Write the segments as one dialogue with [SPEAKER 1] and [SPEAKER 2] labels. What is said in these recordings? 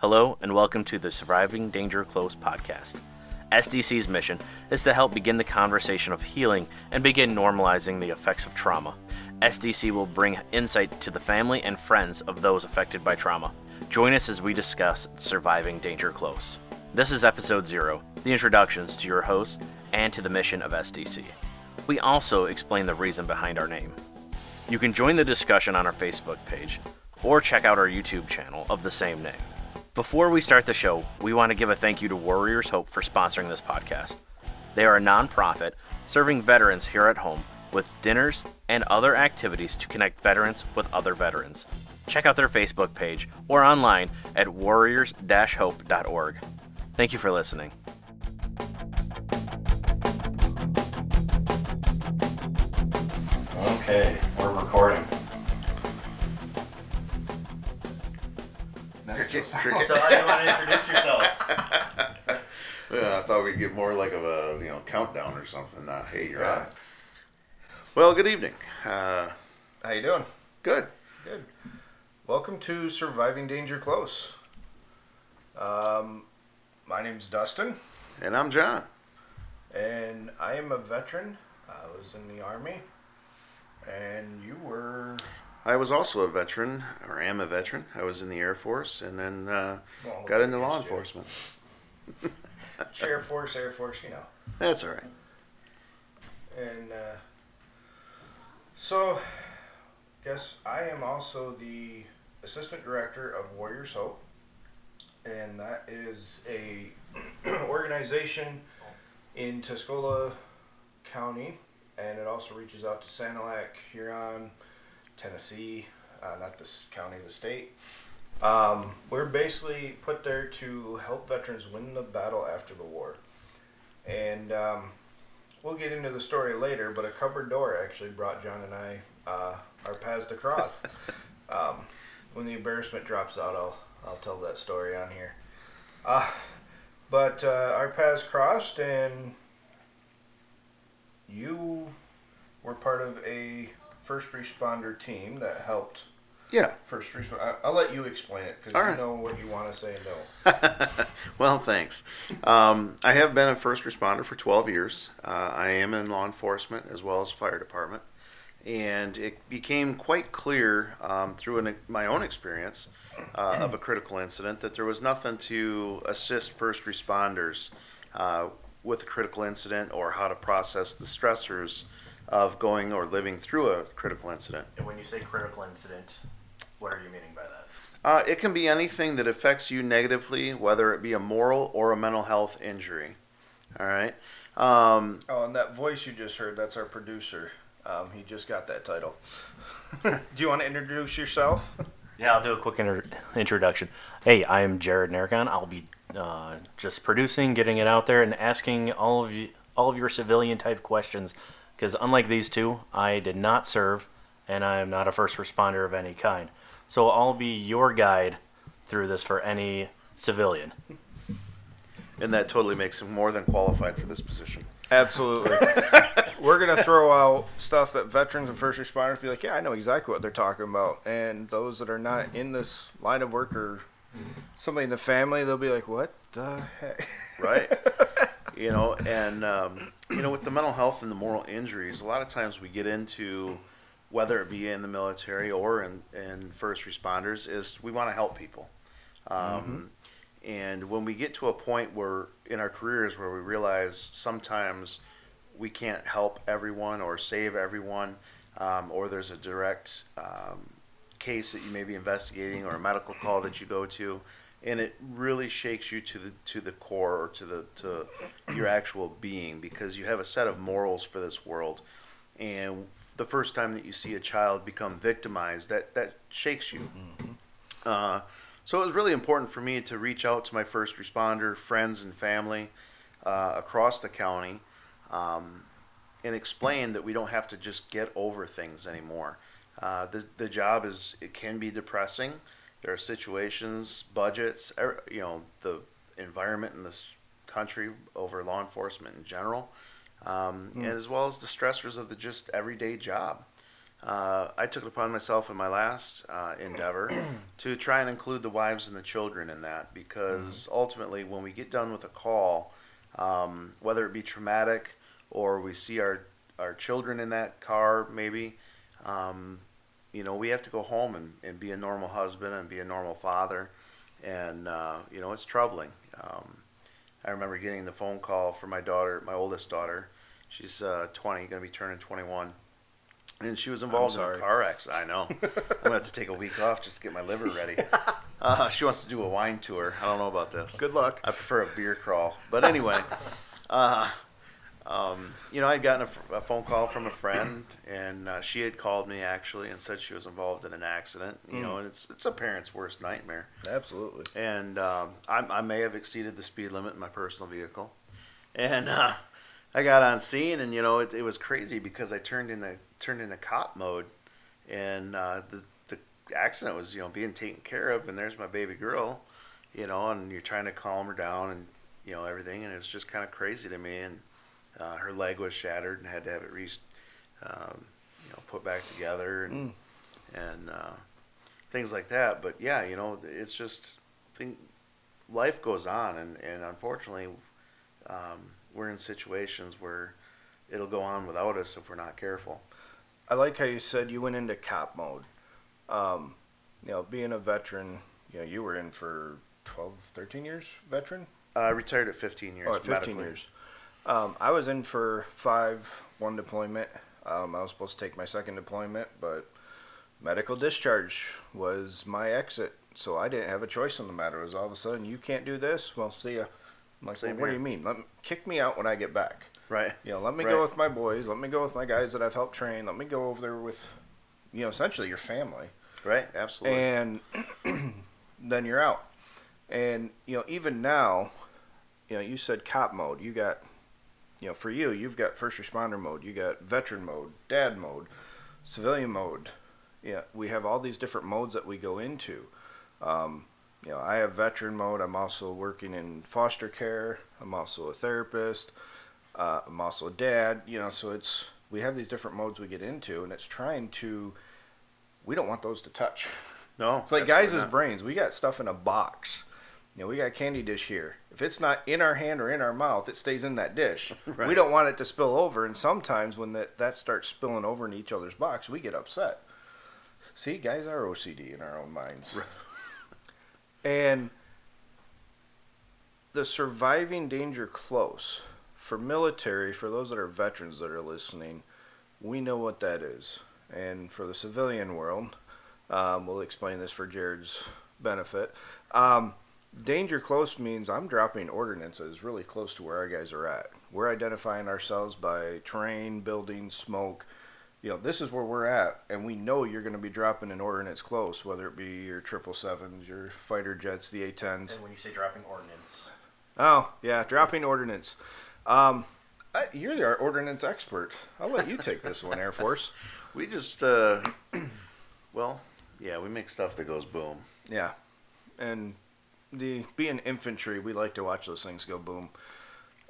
[SPEAKER 1] Hello, and welcome to the Surviving Danger Close podcast. SDC's mission is to help begin the conversation of healing and begin normalizing the effects of trauma. SDC will bring insight to the family and friends of those affected by trauma. Join us as we discuss surviving Danger Close. This is episode zero, the introductions to your host and to the mission of SDC. We also explain the reason behind our name. You can join the discussion on our Facebook page or check out our YouTube channel of the same name. Before we start the show, we want to give a thank you to Warriors Hope for sponsoring this podcast. They are a nonprofit serving veterans here at home with dinners and other activities to connect veterans with other veterans. Check out their Facebook page or online at warriors hope.org. Thank you for listening. Okay, we're recording.
[SPEAKER 2] Cricket,
[SPEAKER 1] So, how do you want to introduce yourselves?
[SPEAKER 2] Yeah, I thought we'd get more like of a you know countdown or something. Not hey, you're on. Well, good evening. Uh,
[SPEAKER 3] How you doing?
[SPEAKER 2] good.
[SPEAKER 3] Good. Welcome to Surviving Danger Close. Um, my name's Dustin,
[SPEAKER 2] And I'm Jon.
[SPEAKER 3] and I am a veteran. I was in the army, and you were.
[SPEAKER 2] I was also a veteran, or am a veteran. I was in the Air Force, and then uh,
[SPEAKER 3] well,
[SPEAKER 2] got into law enforcement.
[SPEAKER 3] Air Force, Air Force, you know.
[SPEAKER 2] That's all right.
[SPEAKER 3] And uh, so, guess I am also the assistant director of Warriors Hope, and that is a organization in Tuscola County, and it also reaches out to Sanilac, Huron, Tennessee, uh, not this county, the state. Um, we're basically put there to help veterans win the battle after the war. And um, we'll get into the story later, but a cupboard door actually brought Jon and I uh, our paths to cross. um, when the embarrassment drops out, I'll I'll tell that story on here. Uh, but uh, our paths crossed, and you were part of a first responder team that helped
[SPEAKER 2] Yeah.
[SPEAKER 3] first responder. I- I'll let you explain it because you
[SPEAKER 2] right.
[SPEAKER 3] know what you want to say. No.
[SPEAKER 2] well, thanks. Um, I have been a first responder for 12 years. Uh, I am in law enforcement as well as fire department. And it became quite clear um, through an, my own experience uh, of a critical incident that there was nothing to assist first responders uh, with a critical incident or how to process the stressors of going or living through a critical incident.
[SPEAKER 1] And when you say critical incident, what are you meaning by that?
[SPEAKER 2] Uh, it can be anything that affects you negatively, whether it be a moral or a mental health injury. All right. Um,
[SPEAKER 3] Oh, and that voice you just heard, that's our producer. Um, he just got that title. Do you want to introduce yourself?
[SPEAKER 1] Yeah, I'll do a quick inter- introduction. Hey, I'm Jerrod Narcon. I'll be uh, just producing, getting it out there, and asking all of you, all of your civilian type questions. Because unlike these two, I did not serve, and I am not a first responder of any kind. So I'll be your guide through this for any civilian.
[SPEAKER 2] and that totally makes him more than qualified for this position.
[SPEAKER 3] Absolutely. We're going to throw out stuff that veterans and first responders be like, yeah, I know exactly what they're talking about. And those that are not in this line of work or somebody in the family, they'll be like, what the heck?
[SPEAKER 2] Right. you know, and um, you know, with the mental health and the moral injuries, a lot of times we get into whether it be in the military or in, in first responders, is we want to help people. Um, And when we get to a point where in our careers where we realize sometimes we can't help everyone or save everyone, um, or there's a direct um, case that you may be investigating or a medical call that you go to, and it really shakes you to the to the core or to the to your actual being because you have a set of morals for this world, and the first time that you see a child become victimized, that that shakes you. Uh, so it was really important for me to reach out to my first responder friends and family uh, across the county um, and explain that we don't have to just get over things anymore. Uh, the, the job is, it can be depressing. There are situations, budgets, er, you know, the environment in this country over law enforcement in general, um, and as well as the stressors of the just everyday job. uh, I took it upon myself in my last uh, endeavor to try and include the wives and the children in that because ultimately, when we get done with a call, um, whether it be traumatic or we see our, our children in that car, maybe, um, you know, we have to go home and, and be a normal husband and be a normal father. And, uh, you know, it's troubling. Um, I remember getting the phone call from my daughter, my oldest daughter. She's uh, 20, going to be turning 21 and she was involved in a car accident. I know. I'm gonna have to take a week off just to get my liver ready. Uh, she wants to do a wine tour. I don't know about this.
[SPEAKER 3] Good luck.
[SPEAKER 2] I prefer a beer crawl, but anyway, uh, um, you know, I'd gotten a phone call from a friend, and uh, she had called me actually and said she was involved in an accident. You know, and it's it's a parent's worst nightmare.
[SPEAKER 3] Absolutely.
[SPEAKER 2] And um, I, I may have exceeded the speed limit in my personal vehicle, and uh, I got on scene, and you know, it, it was crazy because I turned in the turned into cop mode, and uh, the the accident was you know being taken care of, and there's my baby girl, you know, and you're trying to calm her down and you know everything, and it was just kind of crazy to me, and uh, her leg was shattered and had to have it re, um, you know, put back together, and and uh, things like that. But yeah, you know, it's just thing, life goes on, and and unfortunately, um, we're in situations where it'll go on without us if we're not careful.
[SPEAKER 3] I like how you said you went into cop mode. Um, you know, being a veteran, you know, you were in for 12, 13 years veteran?
[SPEAKER 2] Uh, I retired at 15 years.
[SPEAKER 3] Oh, at 15
[SPEAKER 2] medically.
[SPEAKER 3] years. Um, I was in for five, one deployment. Um, I was supposed to take my second deployment, but medical discharge was my exit. So I didn't have a choice in the matter. It was all of a sudden, you can't do this. Well, see ya. I'm like, well, what do you mean? Let me, kick me out when I get back.
[SPEAKER 2] Right.
[SPEAKER 3] You know, let me
[SPEAKER 2] Right.
[SPEAKER 3] go with my boys. Let me go with my guys that I've helped train. Let me go over there with, you know, essentially your family.
[SPEAKER 2] Right. Absolutely.
[SPEAKER 3] And then you're out. And, you know, even now, you know, you said cop mode. You got, you know, for you, you've got first responder mode. You got veteran mode, dad mode, civilian mode. Yeah, we have all these different modes that we go into. Um, you know, I have veteran mode. I'm also working in foster care. I'm also a therapist. Uh, I'm also a dad. You know, so it's we have these different modes we get into, and it's trying to. We don't want those to touch.
[SPEAKER 2] no.
[SPEAKER 3] It's like guys'
[SPEAKER 2] not.
[SPEAKER 3] brains. We got stuff in a box. You know, we got candy dish here. If it's not in our hand or in our mouth, it stays in that dish.
[SPEAKER 2] Right.
[SPEAKER 3] We don't want it to spill over, and sometimes when that, that starts spilling over in each other's box, we get upset. See, guys are OCD in our own minds.
[SPEAKER 2] Right.
[SPEAKER 3] And the surviving danger close for military, for those that are veterans that are listening, we know what that is. And for the civilian world, um, we'll explain this for Jerrod's benefit. Um, danger close means I'm dropping ordinances really close to where our guys are at. We're identifying ourselves by terrain, buildings, smoke. You know, this is where we're at, and we know you're going to be dropping an ordinance close, whether it be your triple sevens, your fighter jets, the A-10s.
[SPEAKER 1] And when you say dropping ordnance,
[SPEAKER 3] Oh, yeah, dropping ordinance. Um, I, you're our ordinance expert. I'll let you take this one, Air Force.
[SPEAKER 2] We just, uh, well, yeah, we make stuff that goes boom.
[SPEAKER 3] Yeah, and the being infantry, we like to watch those things go boom.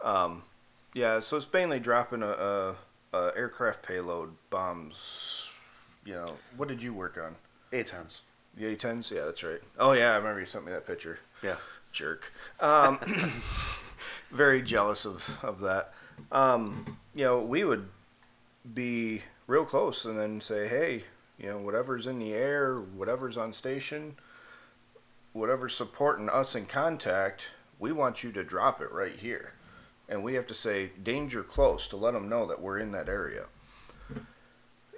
[SPEAKER 3] Um, yeah, so it's mainly dropping a, a, a aircraft payload bombs. You know, what did you work on?
[SPEAKER 2] A-10s.
[SPEAKER 3] The A-10s? Yeah, that's right. Oh yeah, I remember you sent me that picture.
[SPEAKER 2] Yeah.
[SPEAKER 3] jerk. Um, very jealous of, of that. Um, you know, we would be real close and then say, hey, you know, whatever's in the air, whatever's on station, whatever's supporting us in contact, we want you to drop it right here. And we have to say danger close to let them know that we're in that area.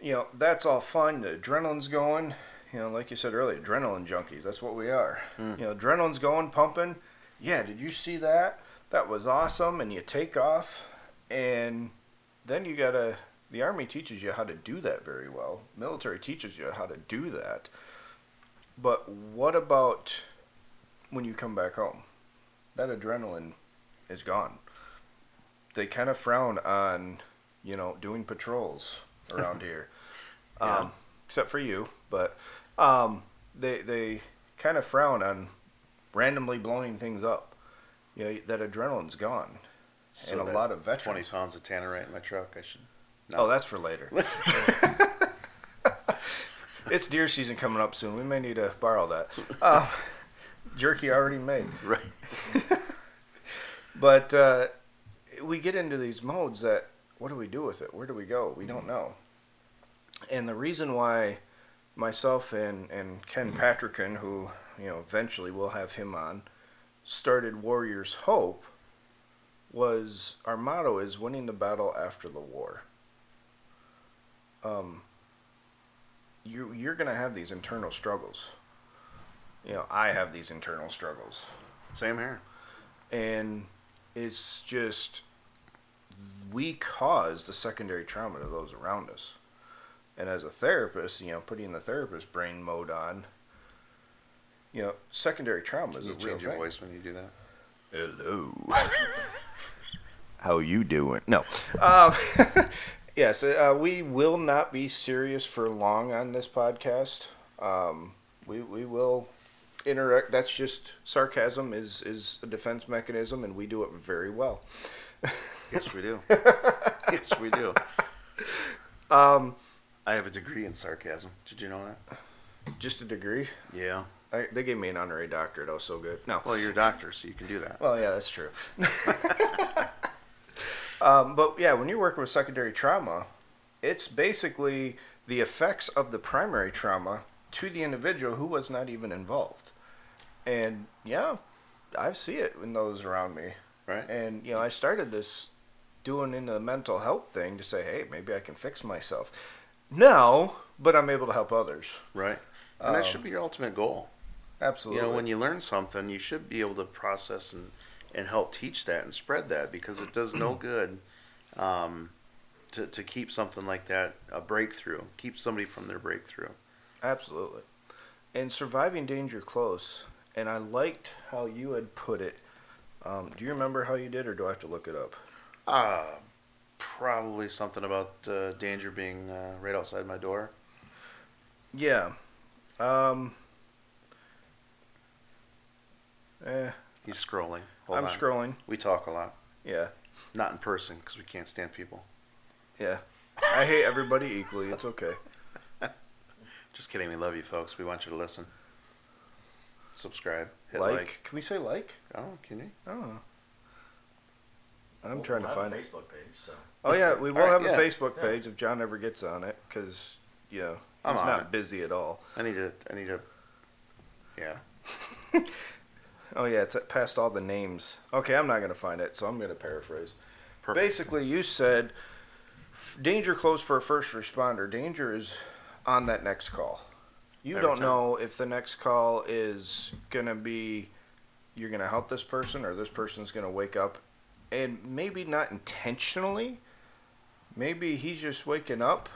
[SPEAKER 3] You know, that's all fun. The adrenaline's going. You know, like you said earlier, adrenaline junkies. That's what we are. Hmm. You know, adrenaline's going, pumping. Yeah, did you see that? That was awesome. And you take off, and then you gotta. The army teaches you how to do that very well. Military teaches you how to do that. But what about when you come back home? That adrenaline is gone. They kind of frown on, you know, doing patrols around here.
[SPEAKER 2] Yeah.
[SPEAKER 3] Um, except for you, but um, they they kind of frown on randomly blowing things up. You know, that adrenaline's gone. And a lot of veterans.
[SPEAKER 2] 20
[SPEAKER 3] veterans.
[SPEAKER 2] pounds of tannerite in my truck, I should.
[SPEAKER 3] Oh, that's for later. it's deer season coming up soon. We may need to borrow that. Uh, jerky already made.
[SPEAKER 2] Right.
[SPEAKER 3] But uh, we get into these modes that what do we do with it? Where do we go? We don't know. And the reason why myself and, and Ken Patrickin, who you know eventually we'll have him on, started Warriors Hope was our motto is winning the battle after the war. Um, you you're gonna have these internal struggles. You know, I have these internal struggles
[SPEAKER 2] Same here.
[SPEAKER 3] and it's just we cause the secondary trauma to those around us. And as a therapist, you know, putting the therapist brain mode on, you know, secondary trauma
[SPEAKER 2] Can
[SPEAKER 3] is a real
[SPEAKER 2] change your
[SPEAKER 3] thing.
[SPEAKER 2] voice when you do that?
[SPEAKER 3] Hello. How you doing? No. Um, yes, uh, we will not be serious for long on this podcast. Um, we we will interact. That's just sarcasm is is a defense mechanism, and we do it very well.
[SPEAKER 2] Yes, we do. yes, we do.
[SPEAKER 3] Um,
[SPEAKER 2] I have a degree in sarcasm. Did you know that?
[SPEAKER 3] just a degree.
[SPEAKER 2] Yeah.
[SPEAKER 3] I, they gave me an honorary doctorate. I was so good. No.
[SPEAKER 2] Well, you're a doctor, so you can do that.
[SPEAKER 3] Well, yeah, that's true. um, but yeah, when you're working with secondary trauma, it's basically the effects of the primary trauma to the individual who was not even involved. And yeah, I see it in those around me.
[SPEAKER 2] Right.
[SPEAKER 3] And you know, I started this doing into the mental health thing to say, hey, maybe I can fix myself. No, but I'm able to help others.
[SPEAKER 2] Right. And that
[SPEAKER 3] Um,
[SPEAKER 2] should be your ultimate goal.
[SPEAKER 3] Absolutely.
[SPEAKER 2] You know, when you learn something, you should be able to process and, and help teach that and spread that because it does no good um, to, to keep something like that a breakthrough, keep somebody from their breakthrough.
[SPEAKER 3] Absolutely. And surviving danger close, and I liked how you had put it. Um, do you remember how you did, or do I have to look it up?
[SPEAKER 2] Uh, probably something about uh, danger being uh, right outside my door.
[SPEAKER 3] Yeah. Um. Eh,
[SPEAKER 2] He's scrolling. Hold
[SPEAKER 3] I'm
[SPEAKER 2] on.
[SPEAKER 3] scrolling.
[SPEAKER 2] We talk a lot.
[SPEAKER 3] Yeah.
[SPEAKER 2] Not in person because we can't stand people.
[SPEAKER 3] Yeah. I hate everybody equally. It's okay.
[SPEAKER 2] Just kidding. We love you, folks. We want you to listen. Subscribe. Hit
[SPEAKER 3] like,
[SPEAKER 2] like.
[SPEAKER 3] Can we say like?
[SPEAKER 2] Oh, can you?
[SPEAKER 3] I don't know. I'm
[SPEAKER 1] We'll-
[SPEAKER 3] trying
[SPEAKER 1] we'll
[SPEAKER 3] to
[SPEAKER 1] have
[SPEAKER 3] find
[SPEAKER 1] a
[SPEAKER 3] it.
[SPEAKER 1] Facebook page. So
[SPEAKER 3] Oh yeah, we will
[SPEAKER 2] All right,
[SPEAKER 3] have
[SPEAKER 2] yeah.
[SPEAKER 3] a Facebook
[SPEAKER 1] Yeah.
[SPEAKER 3] page if Jon ever gets on it, because you know
[SPEAKER 2] I'm
[SPEAKER 3] he's
[SPEAKER 2] on
[SPEAKER 3] not
[SPEAKER 2] it.
[SPEAKER 3] busy at all.
[SPEAKER 2] I need to. I need to. Yeah.
[SPEAKER 3] Oh yeah, it's past all the names. Okay, I'm not gonna find it, so I'm gonna paraphrase.
[SPEAKER 2] Perfect.
[SPEAKER 3] Basically, you said danger close for a first responder. Danger is on that next call. You
[SPEAKER 2] Every
[SPEAKER 3] don't
[SPEAKER 2] time.
[SPEAKER 3] know if the next call is gonna be you're gonna help this person or this person's gonna wake up, and maybe not intentionally. Maybe he's just waking up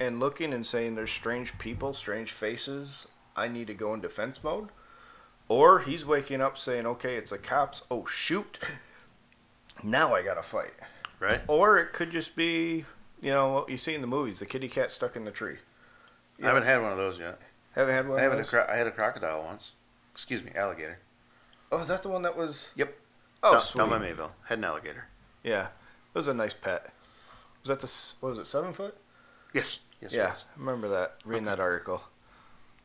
[SPEAKER 3] and looking and saying, "There's strange people, strange faces. I need to go in defense mode." Or he's waking up saying, "Okay, it's the cops. Oh shoot! Now I gotta fight."
[SPEAKER 2] Right.
[SPEAKER 3] Or it could just be, you know, what you see in the movies, the kitty cat stuck in the tree.
[SPEAKER 2] I haven't had one of those yet.
[SPEAKER 3] Haven't had one.
[SPEAKER 2] I haven't. A cro- I had a crocodile once. Excuse me, alligator.
[SPEAKER 3] oh, is that the one that was?
[SPEAKER 2] Yep.
[SPEAKER 3] Oh,
[SPEAKER 2] down,
[SPEAKER 3] sweet.
[SPEAKER 2] down by Mayville. Had an alligator.
[SPEAKER 3] Yeah, it was a nice pet. Was that the what was it? Seven foot?
[SPEAKER 2] Yes. Yes.
[SPEAKER 3] yeah. I remember that. Reading that article.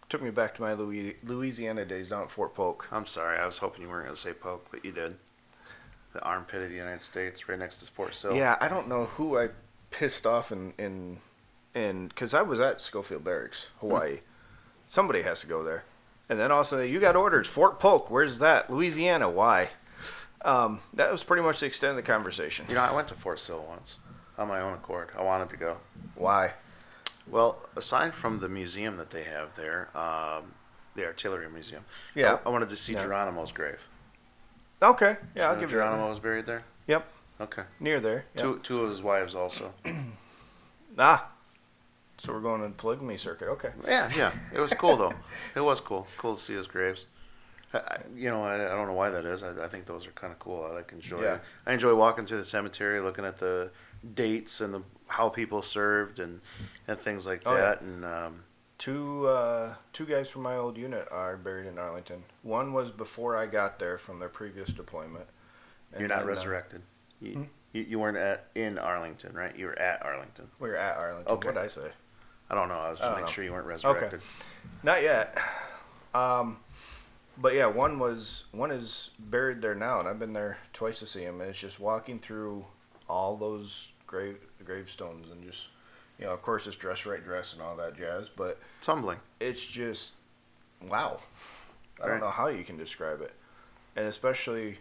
[SPEAKER 3] Took me back to my Louis- Louisiana days down at Fort Polk.
[SPEAKER 2] I'm sorry. I was hoping you weren't going to say Polk, but you did. The armpit of the United States, right next to Fort Sill.
[SPEAKER 3] Yeah, I don't know who I pissed off in in in because I was at Schofield Barracks, Hawaii. Somebody has to go there, and then also you got orders. Fort Polk, where's that? Louisiana, why? Um, that was pretty much the extent of the conversation.
[SPEAKER 2] You know, I went to Fort Sill once on my own accord. I wanted to go.
[SPEAKER 3] Why?
[SPEAKER 2] Well, aside from the museum that they have there, um, the Artillery Museum.
[SPEAKER 3] Yeah.
[SPEAKER 2] I, I wanted to see
[SPEAKER 3] Yeah.
[SPEAKER 2] Geronimo's grave.
[SPEAKER 3] Okay, yeah, I'll
[SPEAKER 2] You know
[SPEAKER 3] give you
[SPEAKER 2] Geronimo
[SPEAKER 3] that.
[SPEAKER 2] was buried there.
[SPEAKER 3] Yep,
[SPEAKER 2] Okay.
[SPEAKER 3] near there. Yep.
[SPEAKER 2] Two two of his wives also.
[SPEAKER 3] Ah, so we're going the polygamy circuit. Okay.
[SPEAKER 2] Yeah, yeah. It was cool though. It was cool. Cool to see his graves. I- you know, I, I don't know why that is. I, I think those are kind of cool. I like enjoy.
[SPEAKER 3] Yeah.
[SPEAKER 2] I enjoy walking through the cemetery, looking at the dates and the how people served and and things like
[SPEAKER 3] Oh, yeah.
[SPEAKER 2] that. And um,
[SPEAKER 3] Two uh, two guys from my old unit are buried in Arlington. One was before I got there from their previous deployment. And
[SPEAKER 2] you're not
[SPEAKER 3] then, uh,
[SPEAKER 2] resurrected. You,
[SPEAKER 3] Hmm?
[SPEAKER 2] you you weren't at in Arlington, right? You were at Arlington.
[SPEAKER 3] we were at Arlington.
[SPEAKER 2] Okay.
[SPEAKER 3] What did I say?
[SPEAKER 2] I don't know. I was just making
[SPEAKER 3] know.
[SPEAKER 2] sure you weren't resurrected. Okay.
[SPEAKER 3] Not yet. Um, but yeah, one was one is buried there now, and I've been there twice to see him. And it's just walking through all those grave gravestones and just you know, of course, it's dress right dress and all that jazz. But
[SPEAKER 2] It's humbling.
[SPEAKER 3] it's just wow. I
[SPEAKER 2] Right.
[SPEAKER 3] don't know how you can describe it, and especially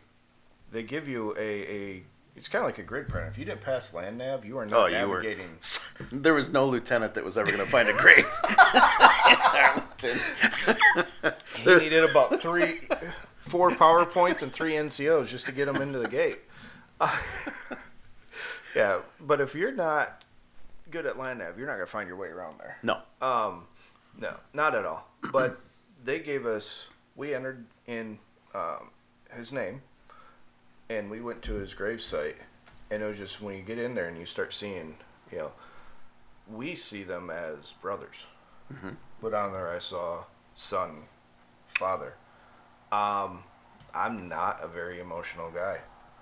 [SPEAKER 3] they give you a a. It's kind of like a grid printer. If you didn't pass land nav, you are not
[SPEAKER 2] Oh, you were.
[SPEAKER 3] navigating.
[SPEAKER 2] There was no lieutenant that was ever going to find a grave. Arlington.
[SPEAKER 3] He needed about three, four PowerPoints and three NCOs just to get him into the gate. yeah, but if you're not good at land nav, you're not gonna find your way around there.
[SPEAKER 2] no.
[SPEAKER 3] Um, no, not at all. But they gave us. We entered in um, his name, and we went to his gravesite, and it was just when you get in there and you start seeing, you know, we see them as brothers.
[SPEAKER 2] Mhm.
[SPEAKER 3] But on there, I saw son, father. Um, I'm not a very emotional guy,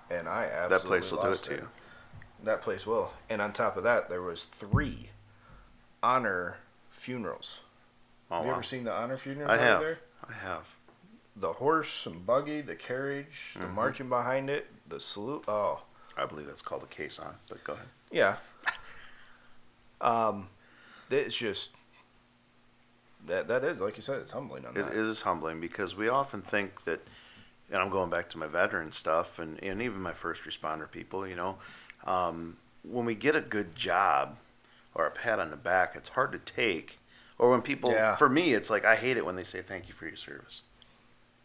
[SPEAKER 3] and I absolutely
[SPEAKER 2] That place will do it to you.
[SPEAKER 3] That place well. And on top of that, there was three honor funerals.
[SPEAKER 2] Oh,
[SPEAKER 3] have you
[SPEAKER 2] wow.
[SPEAKER 3] ever seen the honor funerals
[SPEAKER 2] I have.
[SPEAKER 3] there?
[SPEAKER 2] I have.
[SPEAKER 3] The horse and buggy, the carriage, the
[SPEAKER 2] Mhm.
[SPEAKER 3] marching behind it, the salute. Oh,
[SPEAKER 2] I believe that's called a caisson, but go ahead.
[SPEAKER 3] yeah. Um, it's just that that is like you said, it's humbling on
[SPEAKER 2] It
[SPEAKER 3] that.
[SPEAKER 2] is humbling because we often think that, and I'm going back to my veteran stuff and, and even my first responder people, you know, um, when we get a good job or a pat on the back, it's hard to take. Or when people,
[SPEAKER 3] Yeah.
[SPEAKER 2] for me, it's like I hate it when they say thank you for your service.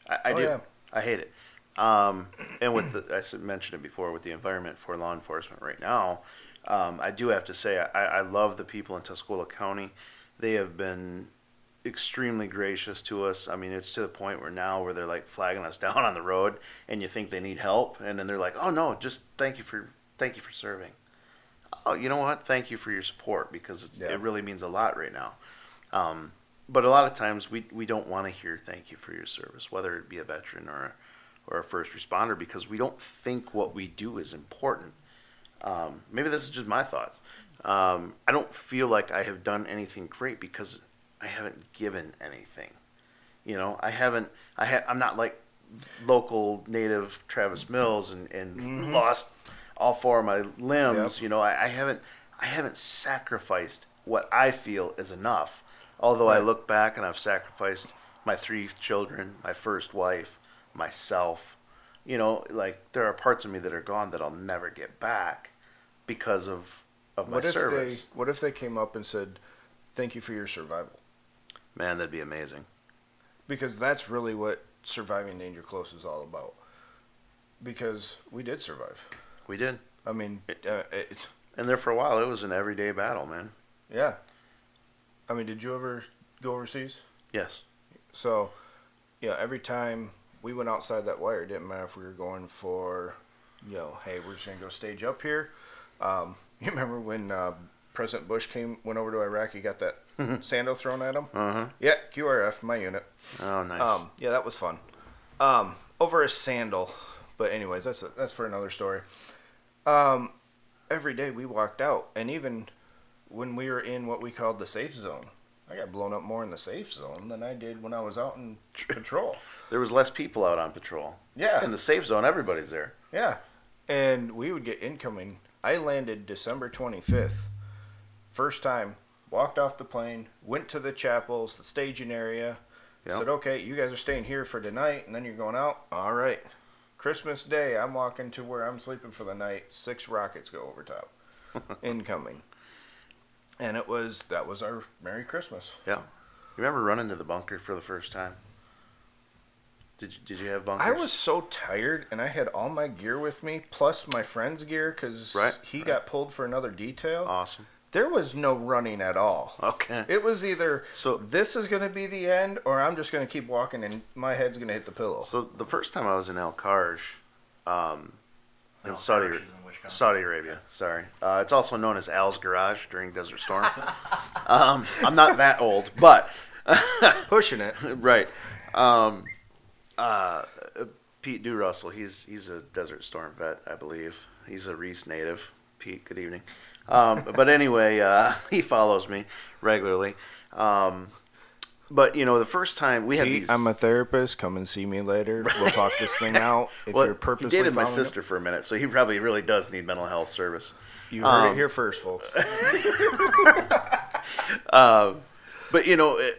[SPEAKER 2] I, I
[SPEAKER 3] Oh,
[SPEAKER 2] do.
[SPEAKER 3] yeah.
[SPEAKER 2] I hate it. Um, and with the, I mentioned it before with the environment for law enforcement right now, um, I do have to say I, I love the people in Tuscola County. They have been extremely gracious to us. I mean, it's to the point where now where they're like flagging us down on the road, and you think they need help, and then they're like, "Oh no, just thank you for thank you for serving." Oh, you know what? Thank you for your support because it's,
[SPEAKER 3] Yeah.
[SPEAKER 2] it really means a lot right now. Um, but a lot of times we, we don't want to hear thank you for your service, whether it be a veteran or a, or a first responder, because we don't think what we do is important. Um, maybe this is just my thoughts. Um, I don't feel like I have done anything great because I haven't given anything. You know, I haven't. I ha- I'm not like local native Travis Mills and, and lost all four of my limbs.
[SPEAKER 3] Yep.
[SPEAKER 2] You know, I, I haven't. I haven't sacrificed what I feel is enough. Although I look back and I've sacrificed my three children, my first wife, myself. You know, like there are parts of me that are gone that I'll never get back because of of my
[SPEAKER 3] what if
[SPEAKER 2] service.
[SPEAKER 3] they what if they came up and said, "Thank you for your survival"?
[SPEAKER 2] Man, that'd be amazing.
[SPEAKER 3] Because that's really what surviving danger close is all about. Because we did survive.
[SPEAKER 2] We did,
[SPEAKER 3] I mean, uh, it,
[SPEAKER 2] and there for a while it was an everyday battle, man.
[SPEAKER 3] yeah. I mean, did you ever go overseas?
[SPEAKER 2] Yes.
[SPEAKER 3] So, yeah, every time we went outside that wire, it didn't matter if we were going for, you know, hey, we're just gonna go stage up here. Um, you remember when uh, President Bush came went over to Iraq? He got that sando thrown at him.
[SPEAKER 2] Uh huh.
[SPEAKER 3] Yeah, QRF, my unit.
[SPEAKER 2] Oh, nice.
[SPEAKER 3] Um, yeah, that was fun. Um, over a sandal, but anyways, that's a, that's for another story. Um, every day we walked out, and even when we were in what we called the safe zone, I got blown up more in the safe zone than I did when I was out in patrol.
[SPEAKER 2] there was less people out on patrol.
[SPEAKER 3] Yeah,
[SPEAKER 2] In the safe zone, everybody's there.
[SPEAKER 3] yeah, and we would get incoming. I landed December twenty fifth. First time, walked off the plane, went to the chapels, the staging area.
[SPEAKER 2] Yep.
[SPEAKER 3] Said, okay, you guys are staying here for tonight, and then you're going out. All right. Christmas Day, I'm walking to where I'm sleeping for the night. Six rockets go over top, incoming. And it was that was our Merry Christmas.
[SPEAKER 2] Yeah. You remember running to the bunker for the first time? Did you, did you have bunkers?
[SPEAKER 3] I was so tired, and I had all my gear with me, plus my friend's gear, because
[SPEAKER 2] Right,
[SPEAKER 3] he
[SPEAKER 2] right.
[SPEAKER 3] got pulled for another detail.
[SPEAKER 2] awesome.
[SPEAKER 3] There was no running at all.
[SPEAKER 2] Okay.
[SPEAKER 3] It was either
[SPEAKER 2] So-
[SPEAKER 3] this is going to be the end, or I'm just going to keep walking, and my head's going to hit the pillow.
[SPEAKER 2] So the first time I was in Al Kharj, um, in
[SPEAKER 1] No,
[SPEAKER 2] Saudi,
[SPEAKER 1] in?
[SPEAKER 2] Saudi Arabia. Sorry, uh, it's also known as Al's Garage during Desert Storm. um, I'm not that old, but
[SPEAKER 3] Pushing it.
[SPEAKER 2] right. Um, uh, Pete Do Russell, he's he's a Desert Storm vet, I believe. He's a Reese native. Pete. Good evening. Um, but anyway, uh, he follows me regularly. Um, but you know, the first time we had
[SPEAKER 3] Pete,
[SPEAKER 2] these.
[SPEAKER 3] I'm a therapist. Come and see me later. We'll talk this thing out. If
[SPEAKER 2] well,
[SPEAKER 3] you're
[SPEAKER 2] he
[SPEAKER 3] purposely
[SPEAKER 2] dated my sister for a minute, so he probably really does need mental health service.
[SPEAKER 3] You heard
[SPEAKER 2] Um,
[SPEAKER 3] it here first, folks.
[SPEAKER 2] But you know, it,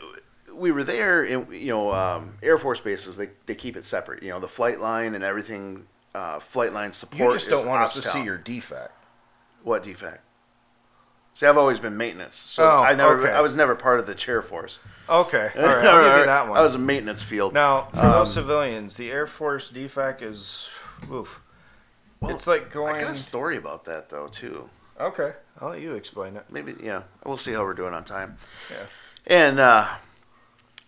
[SPEAKER 2] we were there, and you know, um, Air Force bases they, they keep it separate. You know, the flight line and everything. Uh, flight line support.
[SPEAKER 3] You just don't want us to see your defect.
[SPEAKER 2] what defect. See, I've always been maintenance, so
[SPEAKER 3] Oh,
[SPEAKER 2] I never,
[SPEAKER 3] okay.
[SPEAKER 2] I was never part of the chair force.
[SPEAKER 3] Okay, all right, I'll give you that one.
[SPEAKER 2] I was a maintenance field.
[SPEAKER 3] Now, for
[SPEAKER 2] Um,
[SPEAKER 3] those civilians, the Air Force defect is, oof.
[SPEAKER 2] Well,
[SPEAKER 3] it's like going.
[SPEAKER 2] I
[SPEAKER 3] going.
[SPEAKER 2] got a story about that though too.
[SPEAKER 3] Okay, I'll let you explain it.
[SPEAKER 2] Maybe yeah. We'll see how we're doing on time.
[SPEAKER 3] Yeah.
[SPEAKER 2] And uh,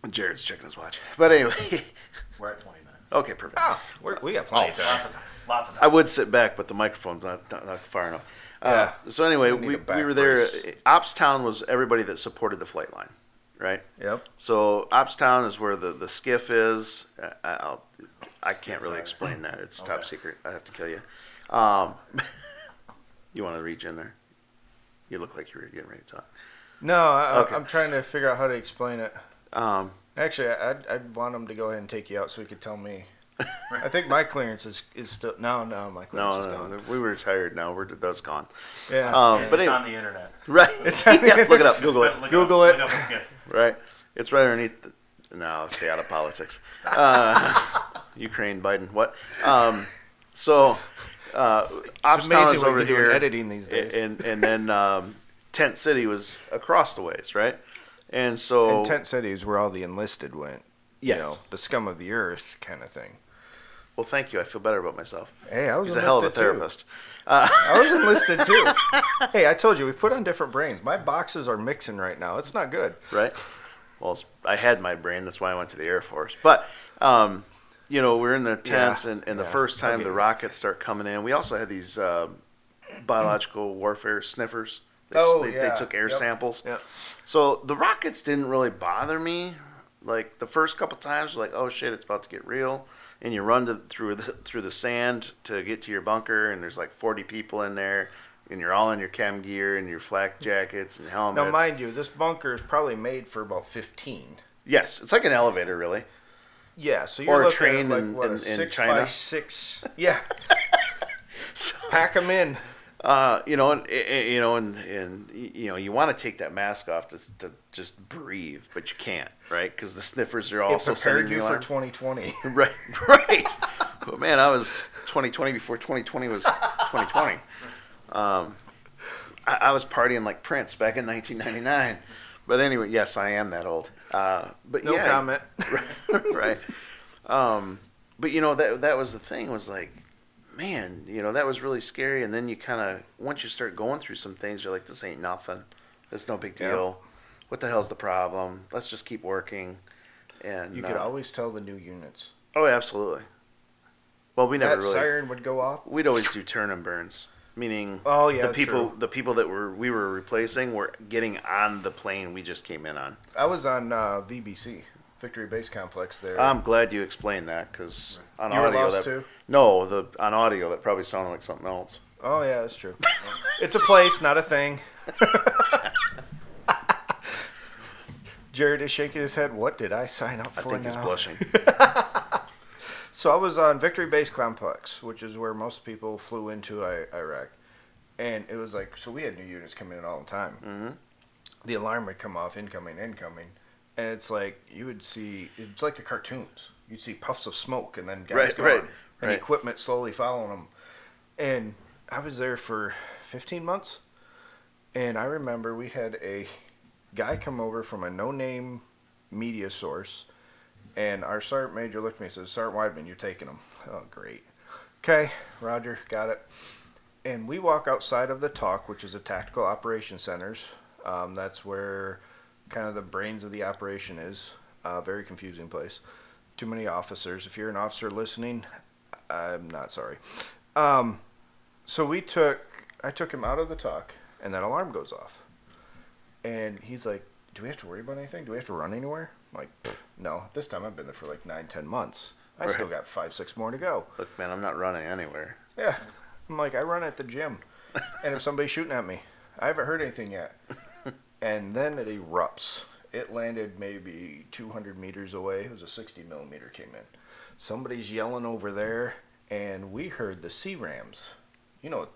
[SPEAKER 2] Jerrod's checking his watch. But anyway,
[SPEAKER 1] We're at 20 minutes.
[SPEAKER 2] okay, perfect.
[SPEAKER 3] Oh, we're, we got plenty of
[SPEAKER 1] Lots of time. Lots of
[SPEAKER 2] I would sit back, but the microphone's not, not, not far enough. Uh, so anyway,
[SPEAKER 3] We
[SPEAKER 2] we, we were there.
[SPEAKER 3] brace.
[SPEAKER 2] Opstown was everybody that supported the flight line, right?
[SPEAKER 3] Yep.
[SPEAKER 2] So Opstown is where the, the SCIF is. I'll, I can't really explain that. It's top secret. I have to kill you. Um, you want to reach in there? You look like you were getting ready to talk.
[SPEAKER 3] No, I,
[SPEAKER 2] Okay.
[SPEAKER 3] I'm trying to figure out how to explain it.
[SPEAKER 2] Um,
[SPEAKER 3] Actually, I'd, I'd want them to go ahead and take you out so he could tell me. I think my clearance is, is still no, no, my
[SPEAKER 2] no,
[SPEAKER 3] clearance is
[SPEAKER 2] no,
[SPEAKER 3] gone.
[SPEAKER 2] no, we were retired now. We're that's gone.
[SPEAKER 3] Yeah,
[SPEAKER 2] Um,
[SPEAKER 1] And
[SPEAKER 2] but
[SPEAKER 1] it's
[SPEAKER 2] anyway,
[SPEAKER 1] on the internet.
[SPEAKER 2] right?
[SPEAKER 3] It's-
[SPEAKER 2] yeah, look it up. Google it.
[SPEAKER 1] Look
[SPEAKER 3] Google
[SPEAKER 1] up,
[SPEAKER 3] it.
[SPEAKER 1] Look up a SCIF.
[SPEAKER 2] Right. It's right underneath. The, no, let's stay out of politics. Uh, Ukraine, Biden, what? Um, so, uh,
[SPEAKER 3] it's
[SPEAKER 2] Opstown
[SPEAKER 3] amazing
[SPEAKER 2] is
[SPEAKER 3] what
[SPEAKER 2] over
[SPEAKER 3] you can do in
[SPEAKER 2] here,
[SPEAKER 3] editing these days.
[SPEAKER 2] and and then um, Tent City was across the ways, right? And so,
[SPEAKER 3] and tent cities where all the enlisted went.
[SPEAKER 2] Yes.
[SPEAKER 3] You know, the scum of the earth kind of thing.
[SPEAKER 2] Well, thank you. I feel better about myself.
[SPEAKER 3] Hey, I was
[SPEAKER 2] He's a hell of a therapist.
[SPEAKER 3] I was enlisted too. hey, I told you we put on different brains. My boxes are mixing right now. It's not good.
[SPEAKER 2] right? Well, I had my brain. That's why I went to the Air Force. But, um, you know, we're in the tents,
[SPEAKER 3] Yeah,
[SPEAKER 2] and, and the first time
[SPEAKER 3] get
[SPEAKER 2] the rockets start coming in, we also had these uh, biological warfare sniffers. They,
[SPEAKER 3] Oh,
[SPEAKER 2] they,
[SPEAKER 3] yeah.
[SPEAKER 2] they took air
[SPEAKER 3] Yep.
[SPEAKER 2] samples.
[SPEAKER 3] Yep.
[SPEAKER 2] So the rockets didn't really bother me. Like the first couple times, like, oh shit, it's about to get real, and you run to, through the through the sand to get to your bunker, and there's like 40 people in there, and you're all in your chem gear and your flak jackets and helmets.
[SPEAKER 3] Now, mind you, this bunker is probably made for about 15.
[SPEAKER 2] Yes, it's like an elevator, really.
[SPEAKER 3] Yeah, so you're
[SPEAKER 2] Or a
[SPEAKER 3] looking
[SPEAKER 2] train
[SPEAKER 3] at like
[SPEAKER 2] in-
[SPEAKER 3] what
[SPEAKER 2] in-
[SPEAKER 3] a
[SPEAKER 2] in
[SPEAKER 3] six
[SPEAKER 2] China.
[SPEAKER 3] by six. Yeah, pack them in.
[SPEAKER 2] Uh, you know, and, and you know, and, and you know, you want to take that mask off to, to just breathe, but you can't, right? Because the sniffers are also
[SPEAKER 3] It
[SPEAKER 2] prepared
[SPEAKER 3] you
[SPEAKER 2] you
[SPEAKER 3] for 2020.
[SPEAKER 2] right, right. but man, I was 2020 before 2020 was 2020. Um, I, I was partying like Prince back in 1999. But anyway, yes, I am that old. Uh, but
[SPEAKER 3] No
[SPEAKER 2] yeah,
[SPEAKER 3] comment.
[SPEAKER 2] right. Um, but you know that that was the thing was like, man, you know that was really scary. And then you kind of once you start going through some things, you're like, this ain't nothing. It's no big
[SPEAKER 3] Yeah.
[SPEAKER 2] deal. What the hell's the problem? Let's just keep working. And
[SPEAKER 3] You could
[SPEAKER 2] uh,
[SPEAKER 3] always tell the new units.
[SPEAKER 2] oh, absolutely. Well, we never
[SPEAKER 3] that
[SPEAKER 2] really.
[SPEAKER 3] siren would go off.
[SPEAKER 2] We'd always do turn and burns, meaning
[SPEAKER 3] Oh yeah,
[SPEAKER 2] the people
[SPEAKER 3] true.
[SPEAKER 2] the people that were we were replacing were getting on the plane we just came in on.
[SPEAKER 3] I was on uh, VBC, Victory Base Complex there.
[SPEAKER 2] I'm glad you explained that because on
[SPEAKER 3] you were
[SPEAKER 2] audio
[SPEAKER 3] lost
[SPEAKER 2] that
[SPEAKER 3] too.
[SPEAKER 2] no the on audio that probably sounded like something else.
[SPEAKER 3] Oh yeah, that's true. it's a place, not a thing. Jerrod is shaking his head. What did I sign up for?
[SPEAKER 2] I
[SPEAKER 3] for
[SPEAKER 2] think
[SPEAKER 3] now?
[SPEAKER 2] he's blushing.
[SPEAKER 3] So I was on Victory Base Complex, which is where most people flew into I- Iraq, and it was like so we had new units coming in all the time.
[SPEAKER 2] hmm
[SPEAKER 3] The alarm would come off, incoming, incoming, and it's like you would see it's like the cartoons. You'd see puffs of smoke, and then guys
[SPEAKER 2] Right,
[SPEAKER 3] gone,
[SPEAKER 2] right,
[SPEAKER 3] and
[SPEAKER 2] right.
[SPEAKER 3] equipment slowly following them. And I was there for 15 months, and I remember we had a guy come over from a no-name media source, and our sergeant major looked at me and said, "Sergeant Weidman, you're taking him." Oh, great. Okay, Roger, got it. And we walk outside of the TOC, which is a tactical operations centers. Um, that's where kind of the brains of the operation is. Uh, very confusing place. Too many officers. If you're an officer listening, I'm not sorry. Um, so we took, I took him out of the TOC, and that alarm goes off. And he's like, "Do we have to worry about anything? Do we have to run anywhere?" I'm like, no. This time I've been there for like nine, ten months. I still got five, six more to go.
[SPEAKER 2] Look, man, I'm not running anywhere.
[SPEAKER 3] Yeah. I'm like, I run at the gym. and if somebody's shooting at me, I haven't heard anything yet. and then it erupts. It landed maybe 200 meters away. It was a 60 millimeter came in. Somebody's yelling over there, and we heard the C-RAMs. You know what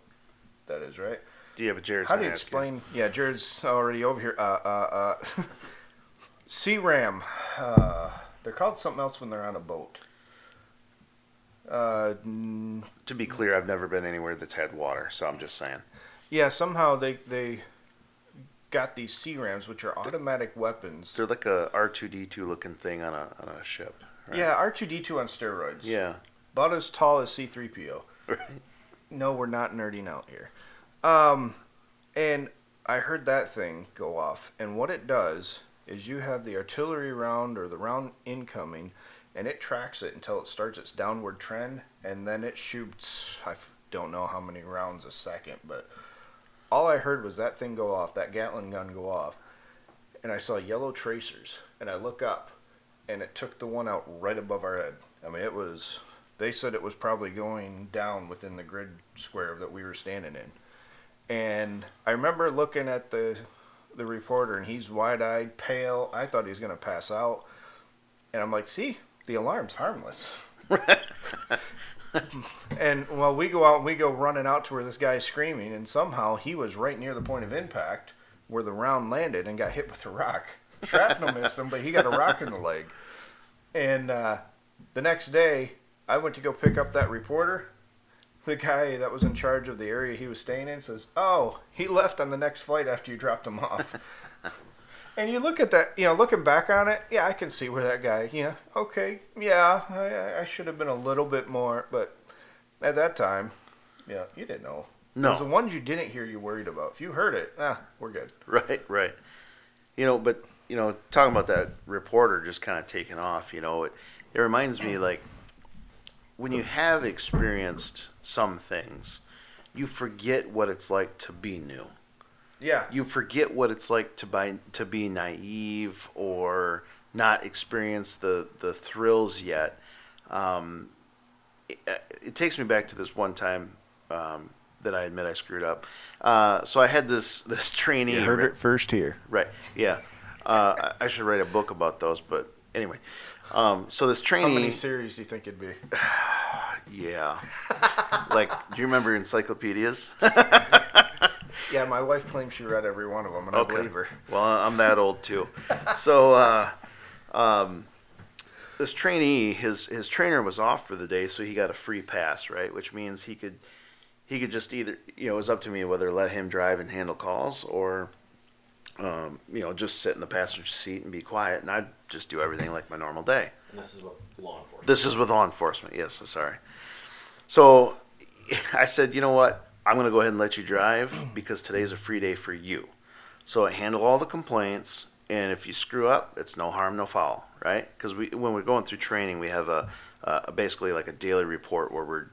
[SPEAKER 3] that is, right?
[SPEAKER 2] Yeah, but Jerrod's
[SPEAKER 3] How do you explain? Yeah, Jerrod's already over here. Uh, uh, uh, C-RAM. Uh, they're called something else when they're on a boat. Uh, mm,
[SPEAKER 2] To be clear, I've never been anywhere that's had water, so I'm just saying.
[SPEAKER 3] yeah, somehow they they got these C-RAMs, which are automatic weapons.
[SPEAKER 2] They're like a R2D2 looking thing on a on a ship. Right?
[SPEAKER 3] Yeah, R two D two on steroids.
[SPEAKER 2] Yeah.
[SPEAKER 3] about as tall as C three PO.
[SPEAKER 2] Right.
[SPEAKER 3] No, we're not nerding out here. Um, and I heard that thing go off, and what it does is you have the artillery round or the round incoming, and it tracks it until it starts its downward trend, and then it shoots. I don't know how many rounds a second, but all I heard was that thing go off, that Gatling gun go off, and I saw yellow tracers, and I look up, and it took the one out right above our head. I mean, it was. They said it was probably going down within the grid square that we were standing in. And I remember looking at the the reporter, and he's wide-eyed, pale. I thought he was going to pass out, and I'm like, "See, the alarm's harmless." and well, we go out, and we go running out to where this guy's screaming, and somehow he was right near the point of impact where the round landed and got hit with a rock. Shrapnel missed him, but he got a rock in the leg. And uh, the next day, I went to go pick up that reporter. The guy that was in charge of the area he was staying in says, "Oh, he left on the next flight after you dropped him off." And you look at that, you know, looking back on it, yeah, I can see where that guy, you know, okay, yeah, I, I should have been a little bit more, but at that time, yeah, you didn't know.
[SPEAKER 2] No.
[SPEAKER 3] It was the ones you didn't hear you worried about. If you heard it, ah, we're good.
[SPEAKER 2] Right, right. You know, but you know, talking about that reporter just kind of taking off, you know, it it reminds me like when you have experienced some things, you forget what it's like to be new.
[SPEAKER 3] Yeah.
[SPEAKER 2] You forget what it's like to buy to be naive or not experience the the thrills yet. Um, it, it takes me back to this one time um, that I admit I screwed up. Uh, so I had this this trainee.
[SPEAKER 3] You heard it first here.
[SPEAKER 2] Right. Yeah. Uh, I I should write a book about those, but anyway. Um, so this training
[SPEAKER 3] How
[SPEAKER 2] trainee.
[SPEAKER 3] many series do you think it'd be?
[SPEAKER 2] Yeah. like, do you remember encyclopedias?
[SPEAKER 3] Yeah, my wife claims she read every one of them, and I believe her.
[SPEAKER 2] Well, I'm that old too. So, uh, um, this trainee, his his trainer was off for the day, so he got a free pass, right? Which means he could he could just either you know it was up to me whether to let him drive and handle calls or um, you know just sit in the passenger seat and be quiet, and I'd just do everything like my normal day.
[SPEAKER 1] And this is with law enforcement.
[SPEAKER 2] This is with law enforcement. Yes, I'm sorry. So I said, you know what? I'm going to go ahead and let you drive because today's a free day for you. So I handle all the complaints, and if you screw up, it's no harm, no foul, right? Because we, when we're going through training, we have a, a basically like a daily report where we're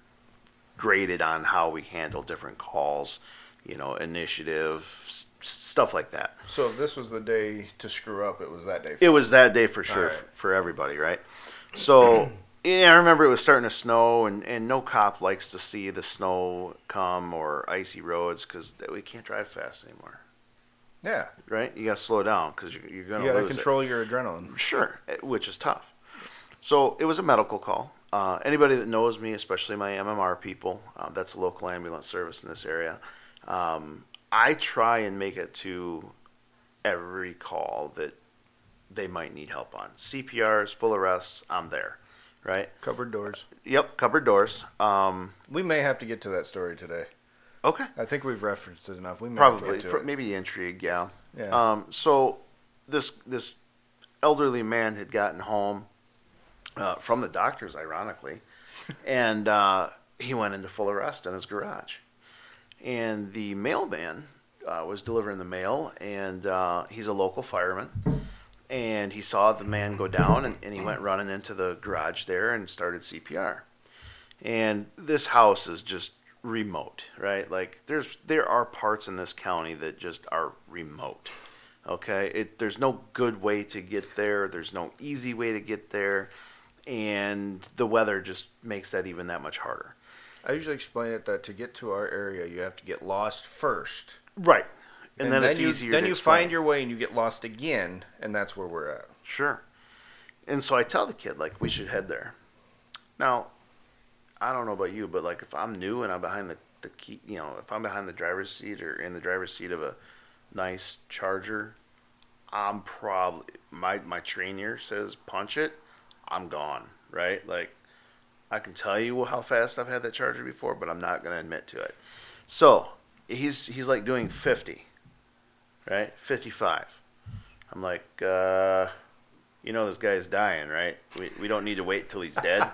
[SPEAKER 2] graded on how we handle different calls, you know, initiative, s- stuff like that.
[SPEAKER 3] So if this was the day to screw up, it was that day.
[SPEAKER 2] It was that day for sure
[SPEAKER 3] Alright.
[SPEAKER 2] f- for everybody, right? So yeah, I remember it was starting to snow, and, and no cop likes to see the snow come or icy roads because we can't drive fast anymore,
[SPEAKER 3] yeah,
[SPEAKER 2] right? You got to slow down because you're, you're
[SPEAKER 3] you
[SPEAKER 2] going to
[SPEAKER 3] got to
[SPEAKER 2] lose it.
[SPEAKER 3] control your adrenaline.
[SPEAKER 2] Sure, eh, which is tough. So it was a medical call. Uh, anybody that knows me, especially my MMR people, uh, that's a local ambulance service in this area. Um, I try and make it to every call that they might need help on. CPRs, full arrests, I'm there, right?
[SPEAKER 3] Cupboard doors.
[SPEAKER 2] Yep, cupboard doors. Um,
[SPEAKER 3] We may have to get to that story today.
[SPEAKER 2] okay,
[SPEAKER 3] I think we've referenced it enough. We may have to
[SPEAKER 2] probably
[SPEAKER 3] get to it.
[SPEAKER 2] maybe intrigue, yeah.
[SPEAKER 3] Yeah.
[SPEAKER 2] Um, so this this elderly man had gotten home uh, from the doctors, ironically, and uh, he went into full arrest in his garage. And the mailman uh, was delivering the mail, and uh, he's a local fireman. And he saw the man go down, and, and he went running into the garage there and started CPR. And this house is just remote, right? Like there's there are parts in this county that just are remote. Okay, it, there's no good way to get there. There's no easy way to get there, and the weather just makes that even that much harder.
[SPEAKER 3] I usually explain it that to get to our area, you have to get lost first,
[SPEAKER 2] Right. And, then, it's
[SPEAKER 3] you
[SPEAKER 2] easier
[SPEAKER 3] then
[SPEAKER 2] to
[SPEAKER 3] you
[SPEAKER 2] explain.
[SPEAKER 3] find your way and you get lost again, and that's where we're at.
[SPEAKER 2] Sure. And so I tell the kid like we should head there. Now, I don't know about you, but like if I'm new and I'm behind the, the key, you know, if I'm behind the driver's seat or in the driver's seat of a nice Charger, I'm probably my my trainer says punch it, I'm gone, right? Like I can tell you how fast I've had that Charger before, but I'm not going to admit to it. So, he's he's like doing 50, right? 55. I'm like, uh, you know, this guy's dying, right? We, we don't need to wait till he's dead.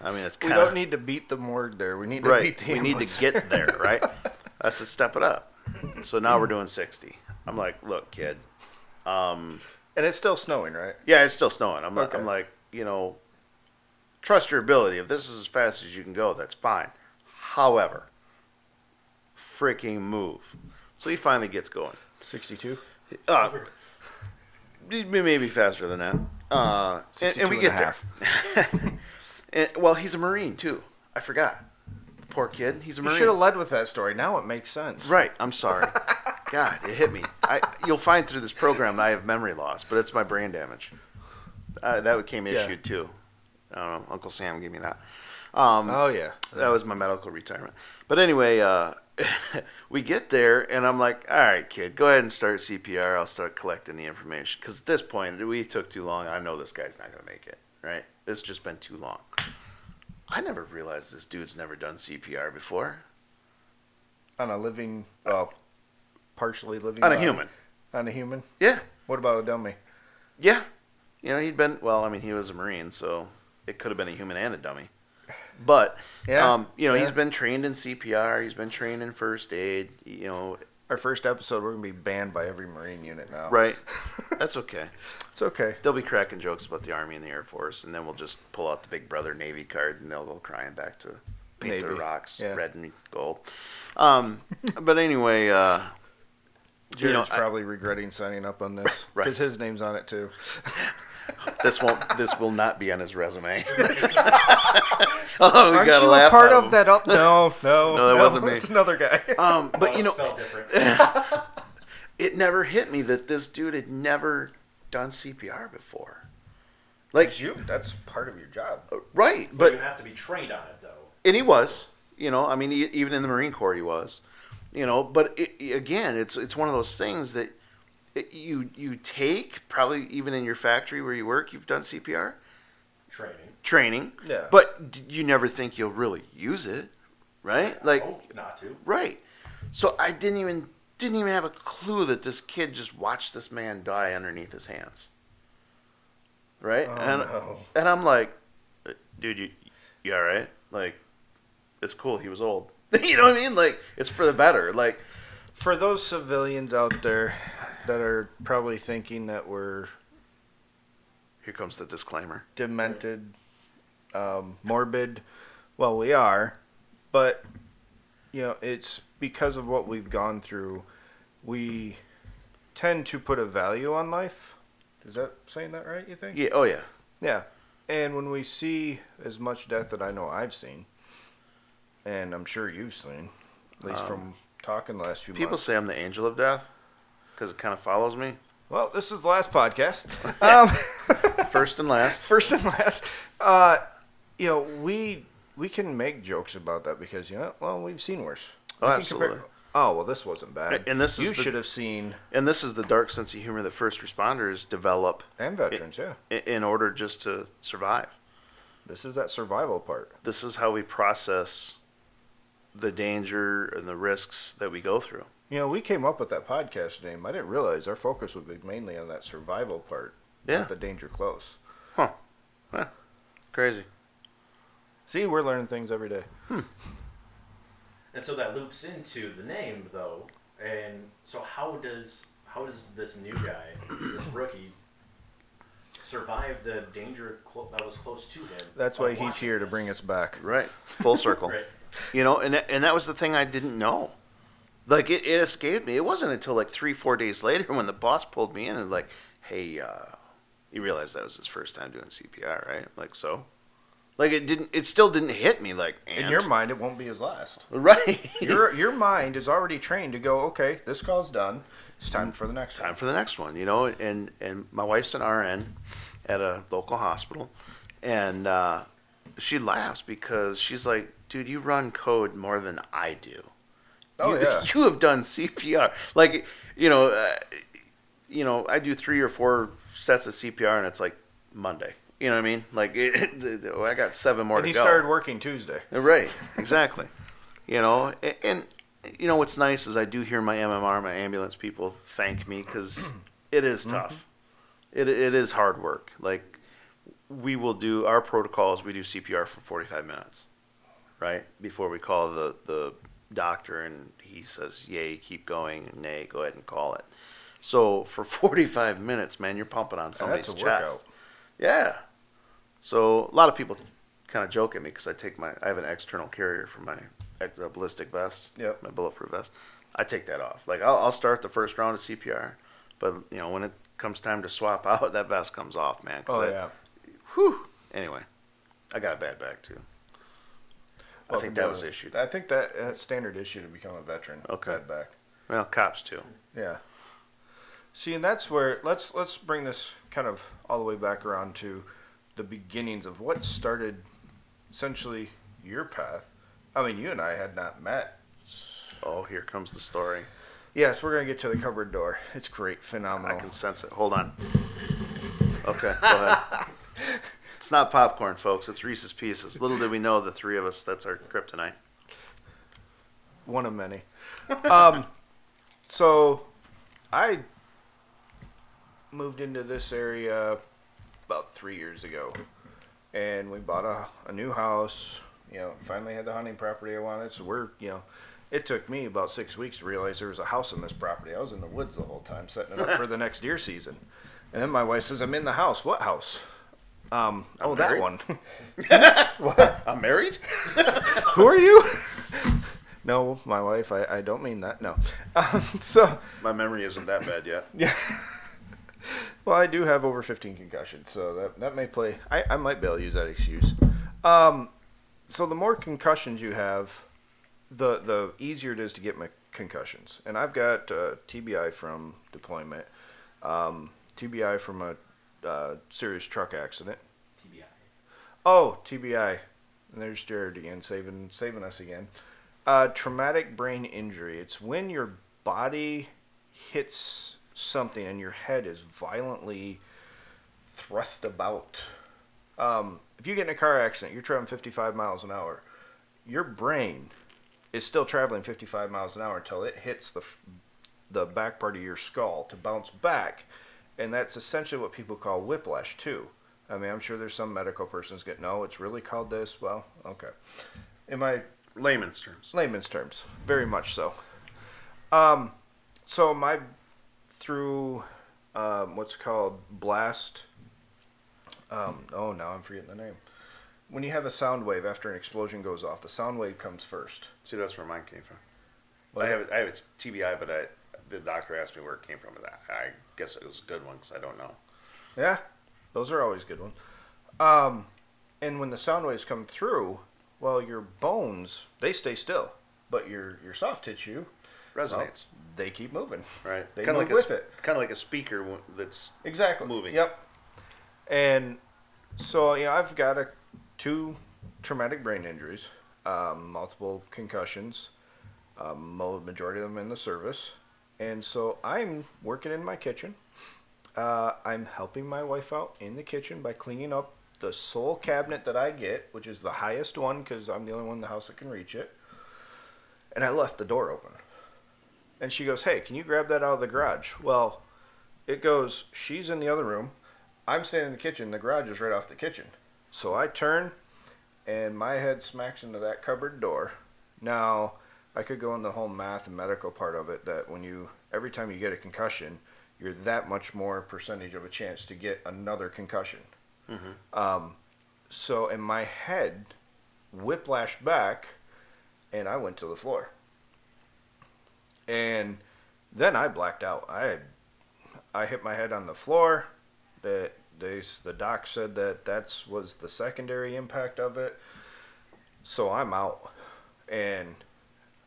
[SPEAKER 2] I mean, it's kind of We
[SPEAKER 3] don't need to beat the morgue there. We need to
[SPEAKER 2] right.
[SPEAKER 3] beat the
[SPEAKER 2] We need to get there, right? I said, step it up. So now we're doing 60. I'm like, look, kid. Um,
[SPEAKER 3] and it's still snowing, right?
[SPEAKER 2] yeah, it's still snowing. I'm, like,
[SPEAKER 3] Okay.
[SPEAKER 2] I'm like, you know, trust your ability. If this is as fast as you can go, that's fine. However, freaking move. So he finally gets going.
[SPEAKER 3] 62.
[SPEAKER 2] Uh, maybe faster than that. Uh, and, and we
[SPEAKER 3] 62
[SPEAKER 2] get
[SPEAKER 3] and a
[SPEAKER 2] there. and, well, he's a Marine too. I forgot. Poor kid. He's a
[SPEAKER 3] You should have led with that story. Now it makes sense.
[SPEAKER 2] Right. I'm sorry. God, it hit me. I, you'll find through this program that I have memory loss, but it's my brain damage. Uh, that came
[SPEAKER 3] Yeah.
[SPEAKER 2] issued too. I don't know. Uncle Sam gave me that. Um,
[SPEAKER 3] Oh yeah.
[SPEAKER 2] that was my medical retirement. But anyway, uh, we get there, and I'm like, all right, kid, go ahead and start CPR. I'll start collecting the information. Because at this point, we took too long. I know this guy's not going to make it, right? It's just been too long. I never realized this dude's never done CPR before.
[SPEAKER 3] On a living, uh, well, partially living.
[SPEAKER 2] On a human.
[SPEAKER 3] On a human.
[SPEAKER 2] Yeah.
[SPEAKER 3] What about a dummy?
[SPEAKER 2] Yeah. You know, he'd been, well, I mean, he was a Marine, so it could have been a human and a dummy. But,
[SPEAKER 3] Yeah,
[SPEAKER 2] um, you know,
[SPEAKER 3] yeah.
[SPEAKER 2] he's been trained in CPR. He's been trained in first aid. You know,
[SPEAKER 3] Our first episode, we're gonna be banned by every Marine unit now.
[SPEAKER 2] right? That's okay.
[SPEAKER 3] It's okay.
[SPEAKER 2] They'll be cracking jokes about the Army and the Air Force, and then we'll just pull out the Big Brother Navy card, and they'll go crying back to paint their rocks
[SPEAKER 3] yeah.
[SPEAKER 2] red and gold. Um, but anyway, uh,
[SPEAKER 3] Jerrod's
[SPEAKER 2] you know, I-
[SPEAKER 3] probably regretting signing up on this
[SPEAKER 2] Right.
[SPEAKER 3] because his name's on it too.
[SPEAKER 2] This won't. This will not be on his resume. oh, we
[SPEAKER 3] Aren't
[SPEAKER 2] got
[SPEAKER 3] you
[SPEAKER 2] a laugh
[SPEAKER 3] a part of
[SPEAKER 2] him.
[SPEAKER 3] that? Up? No, no,
[SPEAKER 2] No, that wasn't me.
[SPEAKER 3] It's another guy.
[SPEAKER 2] Um, but you know, it never hit me that this dude had never done CPR before. Like,
[SPEAKER 3] It's you. That's part of your job.
[SPEAKER 2] right,
[SPEAKER 1] but
[SPEAKER 2] but
[SPEAKER 1] you have to be trained on it, though.
[SPEAKER 2] and he was you know i mean e- even in the marine corps he was you know but it, again it's it's one of those things that it, you you take probably even in your factory where you work you've done cpr
[SPEAKER 1] Training.
[SPEAKER 2] training.
[SPEAKER 3] Yeah.
[SPEAKER 2] but you never think you'll really use it right? Like
[SPEAKER 1] Hope not to.
[SPEAKER 2] right. So i didn't even didn't even have a clue that this kid just watched this man die underneath his hands. Right?
[SPEAKER 3] Oh,
[SPEAKER 2] and
[SPEAKER 3] no.
[SPEAKER 2] and i'm like dude you you all right? Like it's cool. He was old. You know what i mean? Like it's for the better. Like
[SPEAKER 3] For those civilians out there that are probably thinking that we're
[SPEAKER 2] here comes the disclaimer
[SPEAKER 3] demented, um, morbid, well, we are, but you know, it's because of what we've gone through. We tend to put a value on life. Is that saying that right? You think?
[SPEAKER 2] yeah oh yeah
[SPEAKER 3] Yeah. And when we see as much death that I know I've seen, and I'm sure you've seen, at least
[SPEAKER 2] Um,
[SPEAKER 3] from talking the last few
[SPEAKER 2] people
[SPEAKER 3] months.
[SPEAKER 2] say i'm the angel of death because it kind of follows me
[SPEAKER 3] Well, this is the last podcast. um,
[SPEAKER 2] first and last
[SPEAKER 3] first and last, uh, you know, we we can make jokes about that because you know, well, we've seen worse.
[SPEAKER 2] Oh,
[SPEAKER 3] We can compare-
[SPEAKER 2] absolutely.
[SPEAKER 3] oh well, this wasn't bad.
[SPEAKER 2] And this is
[SPEAKER 3] you
[SPEAKER 2] the-
[SPEAKER 3] should have seen
[SPEAKER 2] and this is the dark sense of humor that first responders develop
[SPEAKER 3] and veterans. yeah,
[SPEAKER 2] in order just to survive
[SPEAKER 3] this is that survival part.
[SPEAKER 2] this is how we process the danger and the risks that we go through.
[SPEAKER 3] You know, we came up with that podcast name. I didn't realize our focus would be mainly on that survival part,
[SPEAKER 2] Yeah.
[SPEAKER 3] not the danger close. Huh. Huh.
[SPEAKER 2] Crazy.
[SPEAKER 3] See, we're learning things every day. Hmm.
[SPEAKER 1] And so that loops into the name, though. And so how does how does this new guy, this rookie, survive the danger clo- that was close to him?
[SPEAKER 3] That's why he's
[SPEAKER 1] watching
[SPEAKER 3] here to bring us back.
[SPEAKER 2] Right. Full circle.
[SPEAKER 1] Right.
[SPEAKER 2] You know, and and that was the thing I didn't know. Like it, it escaped me. It wasn't until like three, four days later when the boss pulled me in and like, hey, uh, you realize that was his first time doing CPR, right? Like so. Like it didn't. It still didn't hit me. Like
[SPEAKER 3] In your mind, it won't be his last.
[SPEAKER 2] right.
[SPEAKER 3] your your mind is already trained to go. Okay, this call's done. It's time for the next
[SPEAKER 2] time
[SPEAKER 3] one.
[SPEAKER 2] for the next one, you know. And and my wife's an RN at a local hospital, and uh, she laughs because she's like, "Dude, you run code more than I do.
[SPEAKER 3] Oh
[SPEAKER 2] you,
[SPEAKER 3] yeah.
[SPEAKER 2] you have done CPR. Like, you know, uh, you know, I do three or four sets of CPR, and it's like Monday. You know what I mean? Like, it, I got seven more
[SPEAKER 3] and
[SPEAKER 2] to
[SPEAKER 3] he
[SPEAKER 2] go.
[SPEAKER 3] started working Tuesday.
[SPEAKER 2] Right, exactly. you know, and, and you know what's nice is I do hear my MMR, my ambulance people thank me because it is tough. It it is hard work. Like we will do our protocols. We do CPR for forty five minutes, right before we call the the doctor, and he says, "Yay, keep going," "Nay, go ahead and call it." So for forty five minutes, man, you're pumping on somebody's
[SPEAKER 3] That's a
[SPEAKER 2] chest.
[SPEAKER 3] workout.
[SPEAKER 2] Yeah. So a lot of people kind of joke at me because I take my I have an external carrier for my uh, ballistic vest.
[SPEAKER 3] Yep.
[SPEAKER 2] My bulletproof vest. I take that off. Like I'll, I'll start the first round of CPR, but you know when it comes time to swap out, that vest comes off, man.
[SPEAKER 3] Oh
[SPEAKER 2] that-
[SPEAKER 3] yeah.
[SPEAKER 2] Whew. Anyway, I got a bad back too. I think that was issued.
[SPEAKER 3] I think that that's standard issue to become a veteran.
[SPEAKER 2] Okay.
[SPEAKER 3] Bad back.
[SPEAKER 2] Well, cops too.
[SPEAKER 3] Yeah. See, and that's where let's let's bring this kind of all the way back around to the beginnings of what started essentially your path. I mean, you and I had not met.
[SPEAKER 2] Oh, here comes the story.
[SPEAKER 3] Yes, we're gonna get to the cupboard door. It's great, phenomenal.
[SPEAKER 2] I can sense it. Hold on. Okay, go ahead. It's not popcorn, folks. It's Reese's Pieces. Little did we know, the three of us, that's our kryptonite.
[SPEAKER 3] One of many. um, so, I moved into this area about three years ago, and we bought a, a new house. You know, finally had the hunting property I wanted. So we're, you know, it took me about six weeks to realize there was a house in this property. I was in the woods the whole time setting it up for the next deer season. And then my wife says, "I'm in the house. What house?" Um, oh, that
[SPEAKER 2] married.
[SPEAKER 3] one.
[SPEAKER 2] I'm married?
[SPEAKER 3] Who are you? no, my wife. I, I don't mean that. No. Um, so,
[SPEAKER 2] My memory isn't that bad yet.
[SPEAKER 3] yeah. well, I do have over 15 concussions, so that, that may play. I, I might be able to use that excuse. Um, so, the more concussions you have, the, the easier it is to get my concussions. And I've got uh, TBI from deployment, um, TBI from a uh, serious truck accident.
[SPEAKER 4] TBI.
[SPEAKER 3] Oh, TBI. And there's Jerrod again, saving saving us again. Uh, traumatic brain injury. It's when your body hits something and your head is violently thrust about. Um, if you get in a car accident, you're traveling 55 miles an hour. Your brain is still traveling 55 miles an hour until it hits the the back part of your skull to bounce back, and that's essentially what people call whiplash too. I mean, I'm sure there's some medical persons get no, it's really called this. Well, okay. In my
[SPEAKER 2] Layman's terms.
[SPEAKER 3] layman's terms, very much so. Um, so my through um, what's called blast. Um, oh, now I'm forgetting the name. When you have a sound wave after an explosion goes off, the sound wave comes first.
[SPEAKER 2] See, that's where mine came from.
[SPEAKER 3] Was
[SPEAKER 2] I have, I have a TBI, but I, the doctor asked me where it came from. I I guess it was a good one because I don't know.
[SPEAKER 3] Yeah, those are always good ones. Um, and when the sound waves come through, well, your bones they stay still, but your your soft tissue well,
[SPEAKER 2] Resonates,
[SPEAKER 3] they keep moving.
[SPEAKER 2] right?
[SPEAKER 3] They
[SPEAKER 2] kind of
[SPEAKER 3] move
[SPEAKER 2] like
[SPEAKER 3] with
[SPEAKER 2] a,
[SPEAKER 3] it.
[SPEAKER 2] Kind of like a speaker that's
[SPEAKER 3] Exactly.
[SPEAKER 2] Moving.
[SPEAKER 3] Yep. And so yeah, I've got a two traumatic brain injuries, um, multiple concussions, um, majority of them in the service, and so I'm working in my kitchen. Uh, I'm helping my wife out in the kitchen by cleaning up the sole cabinet that I get, which is the highest one because I'm the only one in the house that can reach it. And I left the door open. And she goes, Hey, can you grab that out of the garage? Well, it goes, She's in the other room. I'm standing in the kitchen. The garage is right off the kitchen. So I turn, and my head smacks into that cupboard door. Now, I could go into the whole math and medical part of it that when you, every time you get a concussion, you're that much more percentage of a chance to get another concussion. Um, so, in my head whiplash back, and I went to the floor. And then I blacked out. I I hit my head on the floor. The they the doc said that that's was the secondary impact of it. So I'm out, and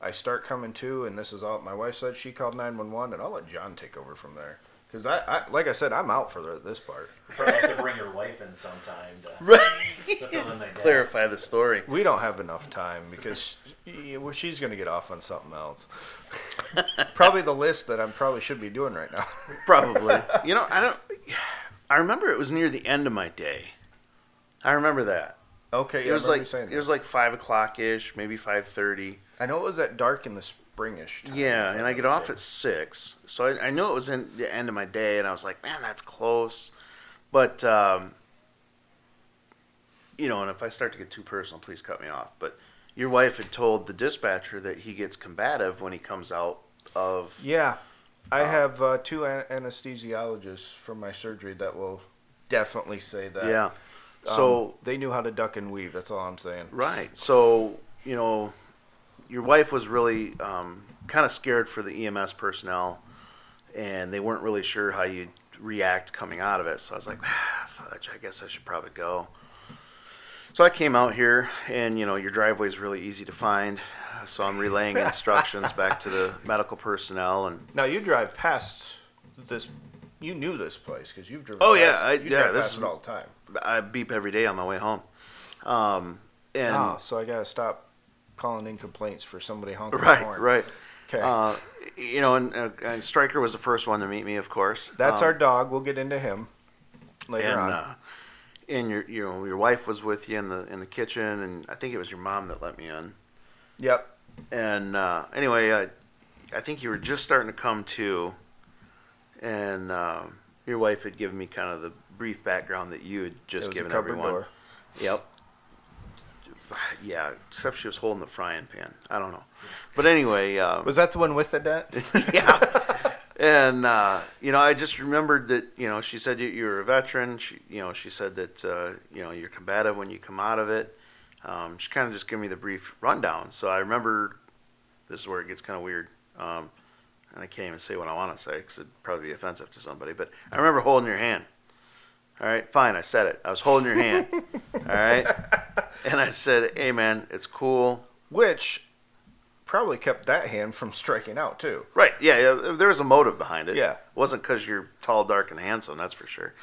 [SPEAKER 3] I start coming to, and this is all my wife said. She called nine one one, and I'll let Jon take over from there. Because I, I, like I said, I'm out for the, this part.
[SPEAKER 1] Probably have to bring your wife in sometime to,
[SPEAKER 2] Right.
[SPEAKER 1] to in.
[SPEAKER 2] Clarify the story.
[SPEAKER 3] We don't have enough time because she, well, she's going to get off on something else. probably the list that I probably should be doing right now.
[SPEAKER 2] Probably. you know, I don't. I remember it was near the end of my day. I remember that.
[SPEAKER 3] okay,
[SPEAKER 2] It
[SPEAKER 3] yeah, I
[SPEAKER 2] was
[SPEAKER 3] remember you
[SPEAKER 2] like
[SPEAKER 3] saying
[SPEAKER 2] it
[SPEAKER 3] that.
[SPEAKER 2] was like five o'clock ish, maybe five thirty.
[SPEAKER 3] I know it was at dark in the springish. Time,
[SPEAKER 2] Yeah, and I get off at six, so I, I knew it was in the end of my day, and I was like, man, that's close. But um, you know, and if I start to get too personal, please cut me off. But your wife had told the dispatcher that he gets combative when he comes out of.
[SPEAKER 3] Yeah, I have uh, two an- anesthesiologists from my surgery that will definitely say that.
[SPEAKER 2] Yeah.
[SPEAKER 3] Um,
[SPEAKER 2] So
[SPEAKER 3] they knew how to duck and weave. That's all I'm saying.
[SPEAKER 2] Right. So, you know, your wife was really um, kind of scared for the EMS personnel, and they weren't really sure how you'd react coming out of it. So I was like, ah, fudge, I guess I should probably go. So I came out here, and, you know, your driveway is really easy to find. So I'm relaying instructions back to the medical personnel, and
[SPEAKER 3] Now you drive past this. You knew this place because you've driven.
[SPEAKER 2] Oh,
[SPEAKER 3] past,
[SPEAKER 2] yeah, I-
[SPEAKER 3] you
[SPEAKER 2] yeah,
[SPEAKER 3] drive
[SPEAKER 2] this
[SPEAKER 3] past
[SPEAKER 2] is-
[SPEAKER 3] it all the time.
[SPEAKER 2] I beep every day on my way home. Um, and
[SPEAKER 3] oh, so I gotta stop calling in complaints for somebody honking the
[SPEAKER 2] right,
[SPEAKER 3] horn.
[SPEAKER 2] right.
[SPEAKER 3] Okay,
[SPEAKER 2] Uh, you know, and, uh, and Stryker was the first one to meet me, of course.
[SPEAKER 3] that's
[SPEAKER 2] Um,
[SPEAKER 3] our dog. We'll get into him later
[SPEAKER 2] and
[SPEAKER 3] on.
[SPEAKER 2] uh, and your you know your wife was with you in the in the kitchen, and I think it was your mom that let me in.
[SPEAKER 3] yep.
[SPEAKER 2] And uh, anyway, I, I think you were just starting to come to, and um, your wife had given me kind of the brief background that you had just given everyone.
[SPEAKER 3] door.
[SPEAKER 2] Yep. Yeah, except she was holding the frying pan. I don't know, but anyway. Um,
[SPEAKER 3] Was that the one with the dent?
[SPEAKER 2] yeah. And uh, you know, I just remembered that you know she said you, you were a veteran. She, you know, she said that uh, you know you're combative when you come out of it. Um, she kind of just gave me the brief rundown. So I remember this is where it gets kind of weird, um, and I can't even say what I want to say because it'd probably be offensive to somebody. But I remember holding your hand. All right, fine. I said it. I was holding your hand. all right, and I said, "Hey, man, it's cool."
[SPEAKER 3] Which probably kept that hand from striking out too.
[SPEAKER 2] Right. Yeah, yeah. There was a motive behind it.
[SPEAKER 3] Yeah.
[SPEAKER 2] It wasn't because you're tall, dark, and handsome. That's for sure.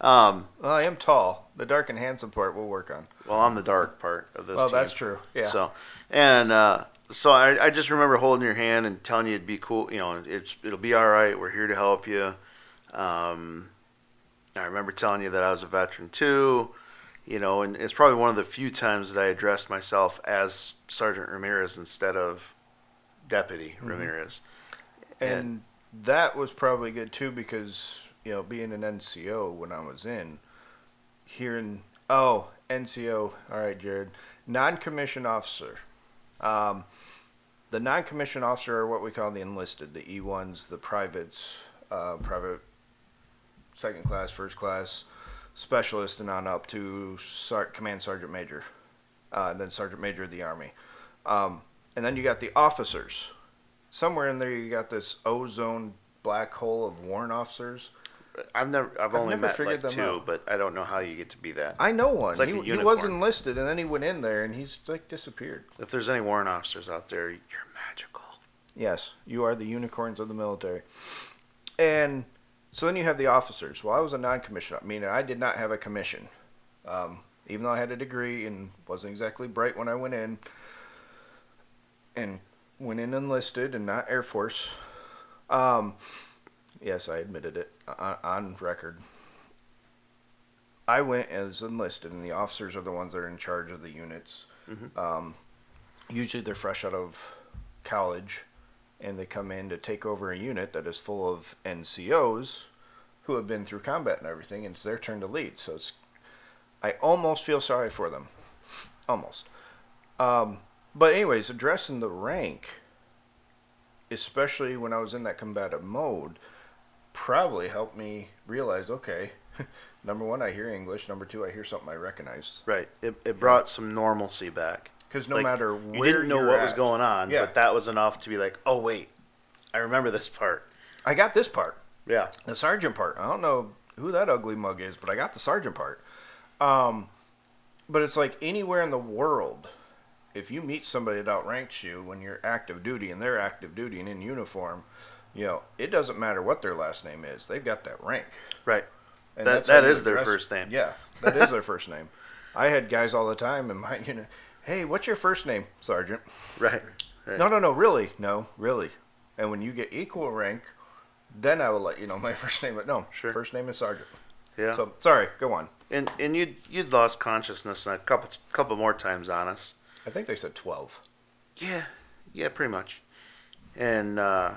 [SPEAKER 2] Um,
[SPEAKER 3] Well, I am tall. The dark and handsome part we'll work on.
[SPEAKER 2] well, I'm the dark part of this.
[SPEAKER 3] Well,
[SPEAKER 2] team.
[SPEAKER 3] that's true. Yeah.
[SPEAKER 2] So, and uh, so I, I just remember holding your hand and telling you it'd be cool. You know, it's it'll be all right. We're here to help you. Um, I remember telling you that I was a veteran too. You know, and it's probably one of the few times that I addressed myself as Sergeant Ramirez instead of Deputy
[SPEAKER 3] Mm-hmm.
[SPEAKER 2] Ramirez.
[SPEAKER 3] and that was probably good too because you know being an NCO when I was in hearing oh NCO all right Jerrod non-commissioned officer um, the non-commissioned officer are what we call the enlisted the E1s the privates uh, private second class first class specialist and on up to Sar- command sergeant major uh, and then sergeant major of the army um, and then you got the officers somewhere in there you got this ozone black hole of warrant officers.
[SPEAKER 2] I've never, I've, only
[SPEAKER 3] never
[SPEAKER 2] met
[SPEAKER 3] figured
[SPEAKER 2] like two,
[SPEAKER 3] out.
[SPEAKER 2] but I don't know how you get to be that.
[SPEAKER 3] I know one.
[SPEAKER 2] Like
[SPEAKER 3] he, he was enlisted, and then he went in there, and he's like disappeared.
[SPEAKER 2] If there's any warrant officers out there, you're magical.
[SPEAKER 3] Yes, you are the unicorns of the military. And so then you have the officers. Well, I was a non-commissioned. I mean, I did not have a commission, um, even though I had a degree and wasn't exactly bright when I went in. And went in enlisted and not Air Force. Um, yes, I admitted it on, on record. I went as enlisted, and the officers are the ones that are in charge of the units. Um, usually, they're fresh out of college, and they come in to take over a unit that is full of NCOs who have been through combat and everything, and it's their turn to lead. So it's, I almost feel sorry for them, almost. Um, but anyways, addressing the rank, especially when I was in that combative mode, probably helped me realize, okay, number one, I hear English. Number two, I hear something I recognize.
[SPEAKER 2] Right. It, it brought some normalcy back.
[SPEAKER 3] Because no
[SPEAKER 2] Like,
[SPEAKER 3] matter
[SPEAKER 2] you didn't know what was going on,
[SPEAKER 3] Yeah.
[SPEAKER 2] but that was enough to be like, oh wait, I remember this part.
[SPEAKER 3] I got this part.
[SPEAKER 2] Yeah.
[SPEAKER 3] The sergeant part. I don't know who that ugly mug is, but I got the sergeant part. Um, but it's like anywhere in the world, if you meet somebody that outranks you when you're active duty and they're active duty and in uniform, you know, it doesn't matter what their last name is. They've got that rank.
[SPEAKER 2] Right.
[SPEAKER 3] And
[SPEAKER 2] That- that is their first name.
[SPEAKER 3] Yeah, that is their first name. I had guys all the time in my, you know, hey, what's your first name, Sergeant?
[SPEAKER 2] Right. right.
[SPEAKER 3] No, no, no, really, no, really. And when you get equal rank, then I will let you know my first name. But no,
[SPEAKER 2] Sure.
[SPEAKER 3] first name is Sergeant.
[SPEAKER 2] Yeah.
[SPEAKER 3] So sorry, go on.
[SPEAKER 2] and and you'd you'd lost consciousness a couple couple more times on us.
[SPEAKER 3] I think they said twelve.
[SPEAKER 2] Yeah, yeah, pretty much. And uh,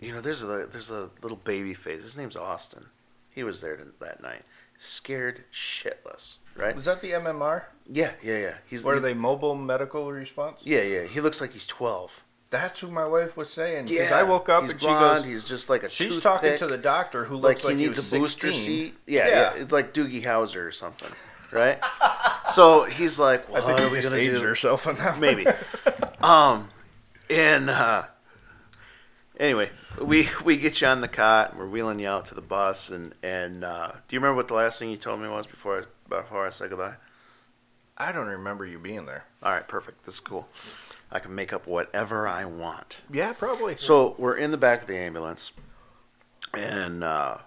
[SPEAKER 2] you know, there's a there's a little baby face. His name's Austin. He was there that night, scared shitless. Right?
[SPEAKER 3] Was that the MMR?
[SPEAKER 2] Yeah, yeah, yeah. He's
[SPEAKER 3] Or are
[SPEAKER 2] he-
[SPEAKER 3] they mobile medical response?
[SPEAKER 2] Yeah, yeah. He looks like he's twelve.
[SPEAKER 3] That's who my wife was saying. Because
[SPEAKER 2] Yeah,
[SPEAKER 3] I woke up
[SPEAKER 2] he's
[SPEAKER 3] and
[SPEAKER 2] blonde,
[SPEAKER 3] she goes,
[SPEAKER 2] He's just like a.
[SPEAKER 3] she's
[SPEAKER 2] toothpick.
[SPEAKER 3] talking to the doctor who
[SPEAKER 2] like
[SPEAKER 3] looks
[SPEAKER 2] he
[SPEAKER 3] like
[SPEAKER 2] needs
[SPEAKER 3] was
[SPEAKER 2] a booster
[SPEAKER 3] 16.
[SPEAKER 2] seat. Yeah,
[SPEAKER 3] Yeah.
[SPEAKER 2] yeah, It's like Doogie Howser or something, right? so he's like,
[SPEAKER 3] I
[SPEAKER 2] "What
[SPEAKER 3] think
[SPEAKER 2] are we gonna do?"
[SPEAKER 3] herself on that.
[SPEAKER 2] Maybe. um, and uh, anyway, we we get you on the cot. and We're wheeling you out to the bus, and and uh, do you remember what the last thing you told me was before I before I say goodbye?
[SPEAKER 3] I don't remember you being there.
[SPEAKER 2] All right, perfect. This is cool. I can make up whatever I want.
[SPEAKER 3] Yeah, probably.
[SPEAKER 2] So we're in the back of the ambulance, and uh,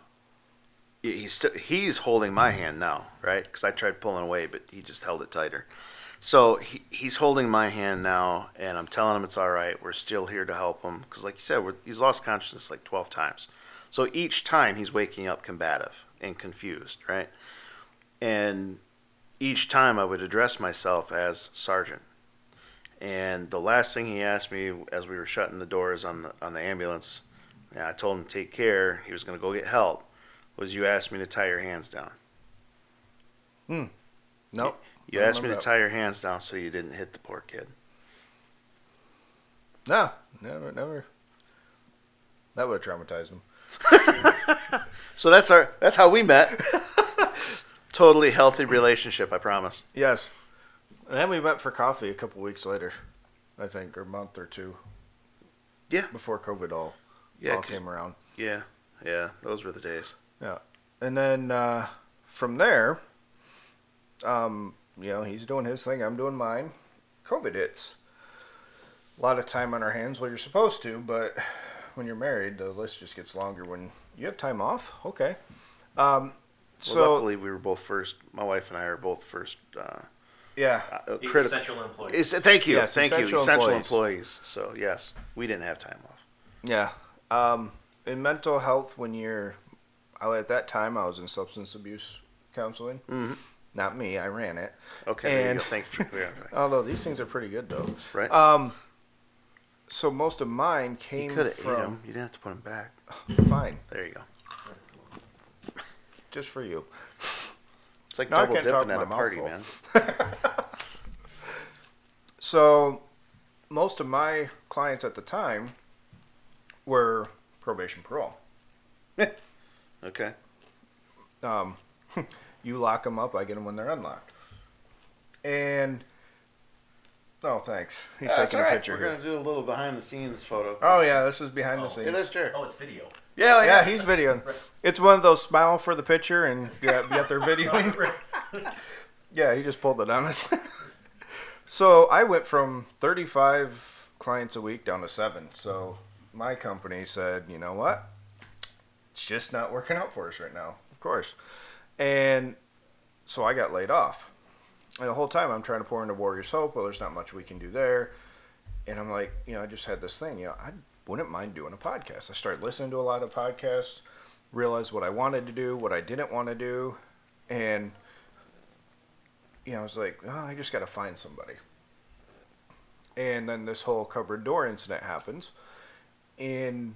[SPEAKER 2] he's st- he's holding my hand now, right? Because I tried pulling away, but he just held it tighter. So he, he's holding my hand now, and I'm telling him it's all right. We're still here to help him because, like you said, we're, he's lost consciousness like 12 times. So each time he's waking up combative and confused, right? And each time I would address myself as sergeant. And the last thing he asked me as we were shutting the doors on the on the ambulance, and I told him to take care. He was going to go get help. Was you asked me to tie your hands down? Hmm.
[SPEAKER 3] Nope.
[SPEAKER 2] You
[SPEAKER 3] I
[SPEAKER 2] asked me to
[SPEAKER 3] that.
[SPEAKER 2] tie your hands down so you didn't hit the poor kid.
[SPEAKER 3] No, never, never. That would have traumatized him.
[SPEAKER 2] So that's our that's how we met. totally healthy relationship, I promise.
[SPEAKER 3] Yes. And then we went for coffee a couple weeks later, I think, or a month or two.
[SPEAKER 2] Yeah.
[SPEAKER 3] Before COVID all,
[SPEAKER 2] Yeah,
[SPEAKER 3] all
[SPEAKER 2] 'cause-
[SPEAKER 3] came around.
[SPEAKER 2] yeah, yeah. Those were the days. Yeah.
[SPEAKER 3] And then uh, from there, um, you know, he's doing his thing, I'm doing mine. COVID hits. A lot of time on our hands, well, you're supposed to, but when you're married, the list just gets longer. When you have time off, okay. Um,
[SPEAKER 2] Well,
[SPEAKER 3] so,
[SPEAKER 2] luckily, we were both first. My wife and I are both first. Uh,
[SPEAKER 3] yeah.
[SPEAKER 2] uh, critical.
[SPEAKER 1] Essential employee.
[SPEAKER 2] Is- Thank you,
[SPEAKER 3] Yes,
[SPEAKER 2] thank
[SPEAKER 3] essential
[SPEAKER 2] you. Essential
[SPEAKER 3] employees.
[SPEAKER 2] employees. So yes, we didn't have time off.
[SPEAKER 3] Yeah. Um, in mental health, when you're, I, at that time, I was in substance abuse counseling.
[SPEAKER 2] Mhm.
[SPEAKER 3] Not me, I ran it.
[SPEAKER 2] Okay, there you
[SPEAKER 3] And-
[SPEAKER 2] go. Thank you.
[SPEAKER 3] Although these things are pretty good, though.
[SPEAKER 2] right.
[SPEAKER 3] Um, so most of mine came
[SPEAKER 2] you
[SPEAKER 3] came
[SPEAKER 2] could have ate
[SPEAKER 3] from.
[SPEAKER 2] them. You didn't have to put them back.
[SPEAKER 3] Fine,
[SPEAKER 2] There you go.
[SPEAKER 3] Just for you.
[SPEAKER 2] It's like
[SPEAKER 3] No,
[SPEAKER 2] double dipping at a party,
[SPEAKER 3] full.
[SPEAKER 2] man.
[SPEAKER 3] So, most of my clients at the time were probation parole.
[SPEAKER 2] Okay.
[SPEAKER 3] Um, you lock them up, I get them when they're unlocked. And oh, thanks. He's
[SPEAKER 2] That's
[SPEAKER 3] taking
[SPEAKER 2] all
[SPEAKER 3] a
[SPEAKER 2] right.
[SPEAKER 3] picture
[SPEAKER 2] We're
[SPEAKER 3] here.
[SPEAKER 2] gonna do a little behind the scenes photo.
[SPEAKER 3] Oh yeah, this is behind the
[SPEAKER 1] Oh.
[SPEAKER 3] scenes.
[SPEAKER 2] Hey, there's Jerrod.
[SPEAKER 1] Oh, it's video.
[SPEAKER 2] Yeah, oh,
[SPEAKER 3] yeah, he's videoing. It's one of those smile for the picture and yeah, yet they're videoing. yeah, he just pulled it on us. so I went from 35 clients a week down to seven. So my company said, you know what? It's just not working out for us right now, of course. And so I got laid off. And the whole time I'm trying to pour into Warriors Hope. Well, there's not much we can do there. And I'm like, you know, I just had this thing, you know, I wouldn't mind doing a podcast. I started listening to a lot of podcasts, realized what I wanted to do, what I didn't want to do, and you know, I was like, oh, I just got to find somebody. And then this whole cupboard door incident happens, and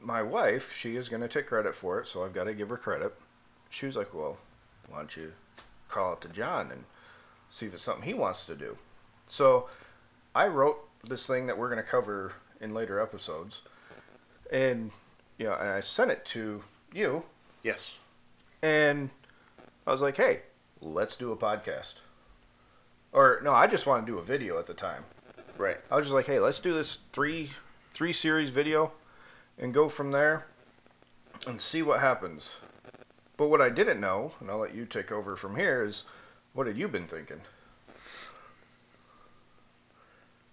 [SPEAKER 3] my wife, she is going to take credit for it, so I've got to give her credit. She was like, well, why don't you call it to Jon and see if it's something he wants to do. So I wrote this thing that we're going to cover in later episodes, and you know, and I sent it to you,
[SPEAKER 2] Yes.
[SPEAKER 3] and I was like, "Hey, let's do a podcast." Or no, I just want to do a video at the time.
[SPEAKER 2] Right.
[SPEAKER 3] I was just like, "Hey, let's do this three three series video, and go from there, and see what happens." But what I didn't know, and I'll let you take over from here, is what had you been thinking?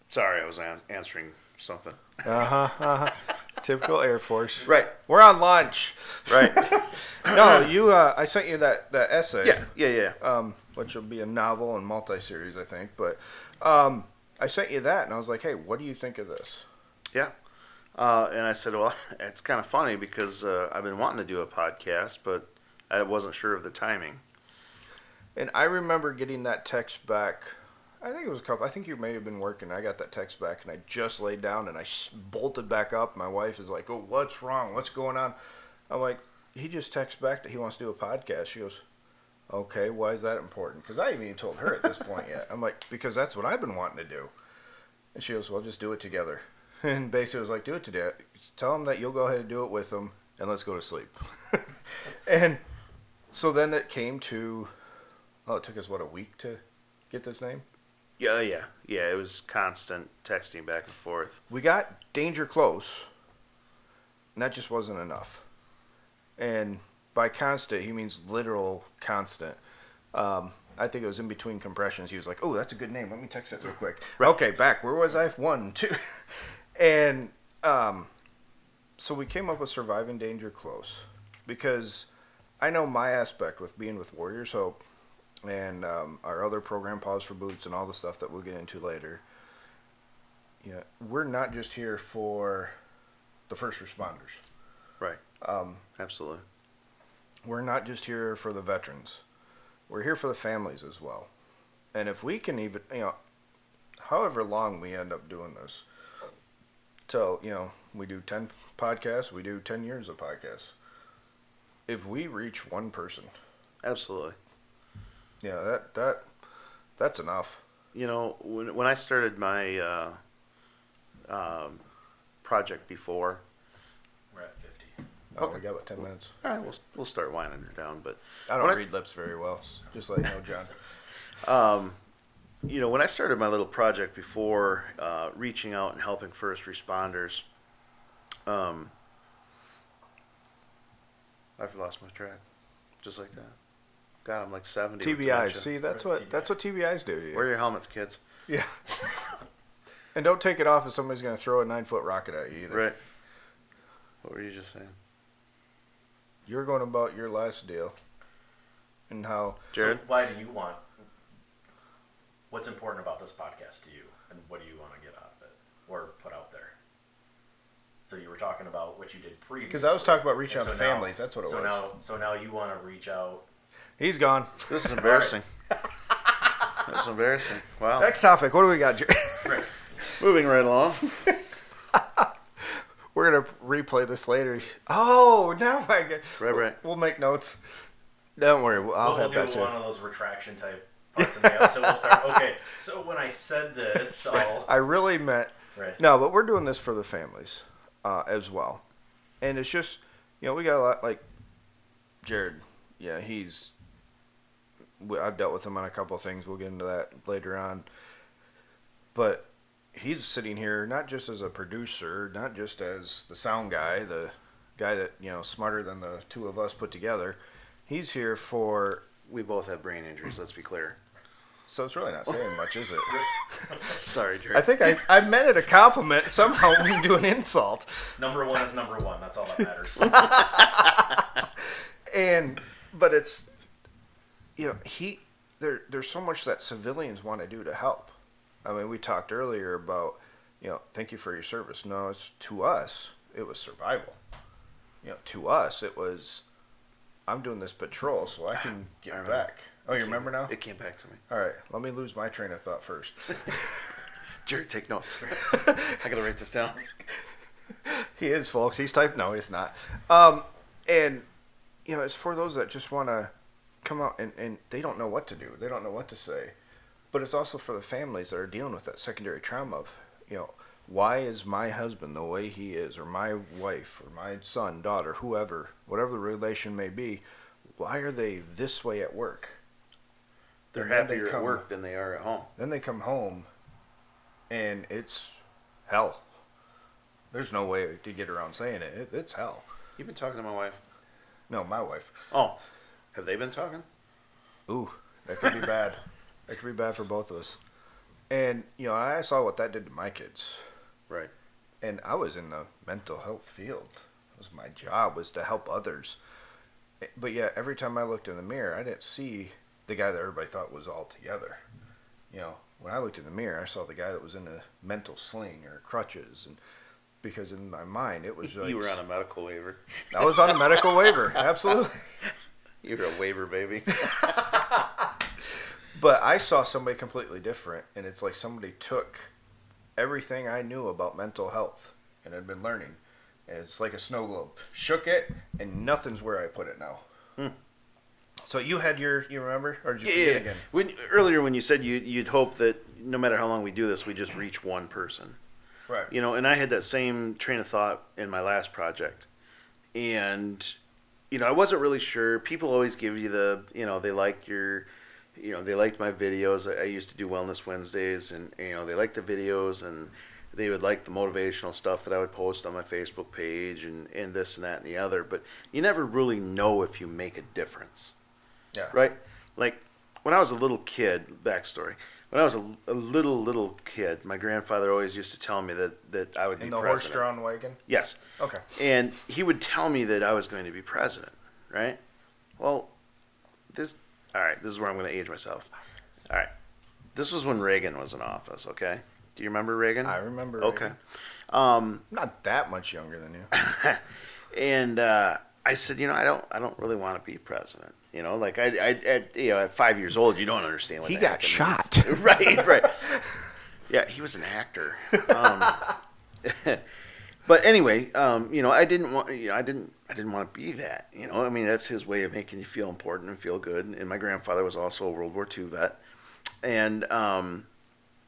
[SPEAKER 2] Sorry, I was an- answering something.
[SPEAKER 3] Uh huh. Uh-huh. Typical Air Force.
[SPEAKER 2] Right.
[SPEAKER 3] We're on lunch.
[SPEAKER 2] Right.
[SPEAKER 3] No, you. Uh, I sent you that that essay.
[SPEAKER 2] yeah. Yeah. Yeah.
[SPEAKER 3] um, which will be a novel and multi-series, I think. But um, I sent you that, and I was like, "Hey, what do you think of this?"
[SPEAKER 2] Yeah. Uh, and I said, well, it's kind of funny because uh, I've been wanting to do a podcast, but I wasn't sure of the timing.
[SPEAKER 3] And I remember getting that text back. I think it was a couple. I think you may have been working. I got that text back, and I just laid down and I bolted back up. My wife is like, "Oh, what's wrong? What's going on?" I'm like, "He just texted back that he wants to do a podcast." She goes, "Okay, why is that important?" Because I haven't even told her at this point yet. I'm like, "Because that's what I've been wanting to do." And she goes, "Well, just do it together." And basically, was like, "Do it today. Tell him that you'll go ahead and do it with him, and let's go to sleep." and so then it came to, oh, it took us what a week to get this name.
[SPEAKER 2] Yeah, yeah, yeah. It was constant texting back and forth.
[SPEAKER 3] We got danger close, and that just wasn't enough. And by constant, he means literal constant. Um, I think it was in between compressions. He was like, "Oh, that's a good name. Let me text that real quick." Okay, back. Where was I? One, two, and um, so we came up with surviving danger close because I know my aspect with being with Warriors Hope and um, our other program, Pause for Boots, and all the stuff that we'll get into later. Yeah, we're not just here for the first responders.
[SPEAKER 2] Right.
[SPEAKER 3] Um,
[SPEAKER 2] Absolutely.
[SPEAKER 3] we're not just here for the veterans. We're here for the families as well. And if we can even, you know, however long we end up doing this, so, you know, we do 10 podcasts, we do 10 years of podcasts. If we reach one person,
[SPEAKER 2] Absolutely.
[SPEAKER 3] yeah, that, that, that's enough.
[SPEAKER 2] You know, when when I started my uh, um, project before,
[SPEAKER 1] We're at 50.
[SPEAKER 3] Oh,
[SPEAKER 2] Okay.
[SPEAKER 3] we got about 10 minutes.
[SPEAKER 2] all right, we'll we'll start winding her down. But
[SPEAKER 3] I don't
[SPEAKER 2] When I-
[SPEAKER 3] read lips very well, just like you know, Jon.
[SPEAKER 2] Um, you know, when I started my little project before, uh, reaching out and helping first responders, um, I've lost my track, just like that. God, I'm like seventy. with
[SPEAKER 3] TBIs.
[SPEAKER 2] dementia.
[SPEAKER 3] See, that's what that's what TBIs do to you.
[SPEAKER 2] Wear your helmets, kids.
[SPEAKER 3] Yeah. and don't take it off if somebody's going to throw a nine foot rocket at you either.
[SPEAKER 2] Right. What were you just saying,
[SPEAKER 3] You're going about your last deal and how.
[SPEAKER 2] Jerrod?
[SPEAKER 1] So why do you want? What's important about this podcast to you, and what do you want to get out of it or put out there? So you were talking about what you did previously.
[SPEAKER 3] Because I was talking about reaching
[SPEAKER 1] And
[SPEAKER 3] out to
[SPEAKER 1] so now-
[SPEAKER 3] families. That's what it
[SPEAKER 1] so
[SPEAKER 3] was.
[SPEAKER 1] now, so now you want to reach out.
[SPEAKER 3] He's gone.
[SPEAKER 2] This is embarrassing. That's embarrassing. Wow.
[SPEAKER 3] Next topic. What do we got? Jer-
[SPEAKER 1] Rick,
[SPEAKER 2] Moving right along.
[SPEAKER 3] We're going to replay this later. Oh, now I get.
[SPEAKER 2] Right, right.
[SPEAKER 3] We'll make notes. Don't worry. We'll, I'll
[SPEAKER 1] we'll,
[SPEAKER 3] have
[SPEAKER 1] we'll
[SPEAKER 3] that
[SPEAKER 1] do
[SPEAKER 3] too.
[SPEAKER 1] one of those retraction type parts of the episode. We'll start. Okay, so when I said this, so
[SPEAKER 3] I really meant.
[SPEAKER 1] right.
[SPEAKER 3] No, but we're doing this for the families uh, as well. And it's just, you know, we got a lot like Jerrod. Yeah, he's. I've dealt with him on a couple things. We'll get into that later on. But he's sitting here not just as a producer, not just as the sound guy, the guy that, you know, smarter than the two of us put together. He's here for.
[SPEAKER 2] We both have brain injuries. Let's be clear.
[SPEAKER 3] So it's really not saying much, is it?
[SPEAKER 2] Sorry, Jerrod.
[SPEAKER 3] I think I, I meant it a compliment. Somehow we do an insult.
[SPEAKER 1] Number one is number one. That's all that matters.
[SPEAKER 3] and but it's you know he there there's so much that civilians want to do to help i mean we talked earlier about you know thank you for your service no it's to us it was survival you know to us it was i'm doing this patrol so i can
[SPEAKER 2] I
[SPEAKER 3] get
[SPEAKER 2] remember.
[SPEAKER 3] back oh you remember now
[SPEAKER 2] It came back to me.
[SPEAKER 3] all right let me lose my train of thought first
[SPEAKER 2] Jerrod, take notes. I gotta write this down.
[SPEAKER 3] he is, folks. He's typed. No, he's not. Um, and you know, it's for those that just want to come out and, and they don't know what to do. They don't know what to say. But it's also for the families that are dealing with that secondary trauma of, you know, why is my husband the way he is, or my wife, or my son, daughter, whoever, whatever the relation may be, why are they this way at work?
[SPEAKER 2] They're
[SPEAKER 3] And then they
[SPEAKER 2] happier at work than they are at home.
[SPEAKER 3] Then they come home, and it's hell. There's no way to get around saying it. it it's hell.
[SPEAKER 2] You've been talking to my wife.
[SPEAKER 3] No, my wife.
[SPEAKER 2] Oh, Have they been talking?
[SPEAKER 3] Ooh, that could be bad. That could be bad for both of us. And you know, I saw what that did to my kids.
[SPEAKER 2] Right.
[SPEAKER 3] and I was in the mental health field. It was my job was to help others. But yet, every time I looked in the mirror, I didn't see the guy that everybody thought was all together. You know, when I looked in the mirror, I saw the guy that was in a mental sling or crutches, and because in my mind it was like
[SPEAKER 2] you were on a medical waiver.
[SPEAKER 3] I was on a medical waiver, absolutely.
[SPEAKER 2] You were a waiver baby.
[SPEAKER 3] But I saw somebody completely different, and it's like somebody took everything I knew about mental health and had been learning, and it's like a snow globe, shook it, and nothing's where I put it now.
[SPEAKER 2] Hmm.
[SPEAKER 3] So you had your, you remember, or did you
[SPEAKER 2] yeah, yeah.
[SPEAKER 3] again?
[SPEAKER 2] When earlier when you said you you'd hope that no matter how long we do this, we just reach one person.
[SPEAKER 3] Right.
[SPEAKER 2] You know, and I had that same train of thought in my last project. And you know, I wasn't really sure. People always give you the, you know, they like your you know, they liked my videos. I, I used to do Wellness Wednesdays and you know, they liked the videos and they would like the motivational stuff that I would post on my Facebook page and, and this and that and the other. But you never really know if you make a difference
[SPEAKER 3] Yeah.
[SPEAKER 2] right? Like when I was a little kid, backstory. When I was a, a little little kid, my grandfather always used to tell me that that I would
[SPEAKER 3] In
[SPEAKER 2] be
[SPEAKER 3] the
[SPEAKER 2] president.
[SPEAKER 3] horse-drawn wagon.
[SPEAKER 2] Yes,
[SPEAKER 3] Okay.
[SPEAKER 2] and he would tell me that I was going to be president, right? Well, this all right. This is where I'm going to age myself. All right, this was when Reagan was in office. Okay, do you remember Reagan?
[SPEAKER 3] I remember.
[SPEAKER 2] Okay, um,
[SPEAKER 3] Not that much younger than you.
[SPEAKER 2] and uh, I said, you know, I don't, I don't really want to be president. You know, like I, I, at, you know, at five years old, you don't understand what
[SPEAKER 3] He got shot.
[SPEAKER 2] right, right. Yeah, he was an actor. Um, but anyway, um, you know, I didn't want, you know, I didn't, I didn't want to be that. You know, I mean, that's his way of making you feel important and feel good. And my grandfather was also a World War II vet, and um,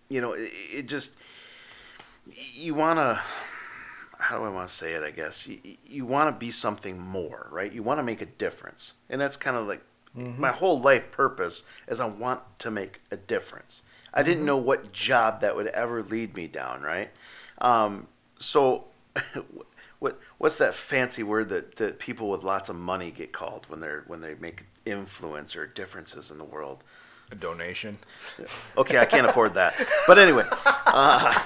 [SPEAKER 2] you know, it, it just, you want to how do I want to say it? I guess you, you want to be something more, right? You want to make a difference, and that's kind of like my whole life purpose is I want to make a difference. I didn't know what job that would ever lead me down, right? Um, so, what what's that fancy word that, that people with lots of money get called when they're when they make influence or differences in the world?
[SPEAKER 3] A donation.
[SPEAKER 2] Okay, I can't afford that, but anyway, uh,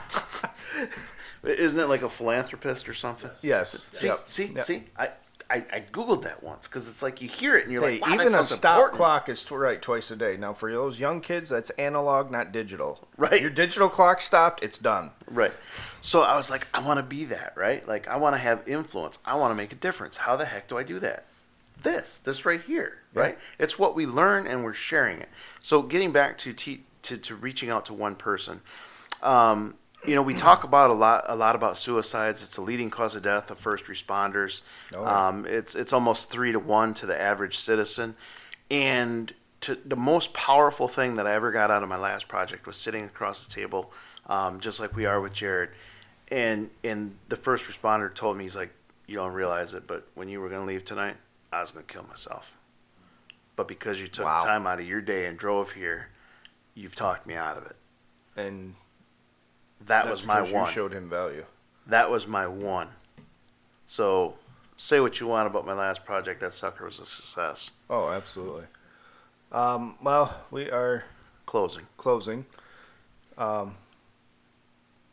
[SPEAKER 2] isn't it like a philanthropist or something?
[SPEAKER 3] Yes.
[SPEAKER 2] See,
[SPEAKER 3] Yep.
[SPEAKER 2] see,
[SPEAKER 3] Yep.
[SPEAKER 2] see. I, I, I googled that once because it's like you hear it and you're
[SPEAKER 3] Hey,
[SPEAKER 2] like, wow,
[SPEAKER 3] even
[SPEAKER 2] that
[SPEAKER 3] a
[SPEAKER 2] sounds
[SPEAKER 3] stop
[SPEAKER 2] important.
[SPEAKER 3] clock is tw- right twice a day. Now, for those young kids, that's analog, not digital.
[SPEAKER 2] Right.
[SPEAKER 3] Your digital clock stopped, it's done.
[SPEAKER 2] Right. So I was like, I want to be that, right? Like I want to have influence. I want to make a difference. How the heck do I do that? This, this right here, right? It's what we learn and we're sharing it. So getting back to te- to, to reaching out to one person, um, you know, we talk about a lot a lot about suicides. It's a leading cause of death of first responders.
[SPEAKER 3] Oh.
[SPEAKER 2] Um, it's it's almost three to one to the average citizen, and to, the most powerful thing that I ever got out of my last project was sitting across the table, um, just like we are with Jerrod, and and the first responder told me he's like, you don't realize it, but when you were going to leave tonight, I was going to kill myself. But because you took
[SPEAKER 3] Wow.
[SPEAKER 2] time out of your day and drove here, you've talked me out of it.
[SPEAKER 3] And
[SPEAKER 2] That
[SPEAKER 3] that's
[SPEAKER 2] was my one.
[SPEAKER 3] You showed him value.
[SPEAKER 2] That was my one. So say what you want about my last project. That sucker was a success.
[SPEAKER 3] Oh, absolutely. Um, well, we are
[SPEAKER 2] Closing.
[SPEAKER 3] closing. Um,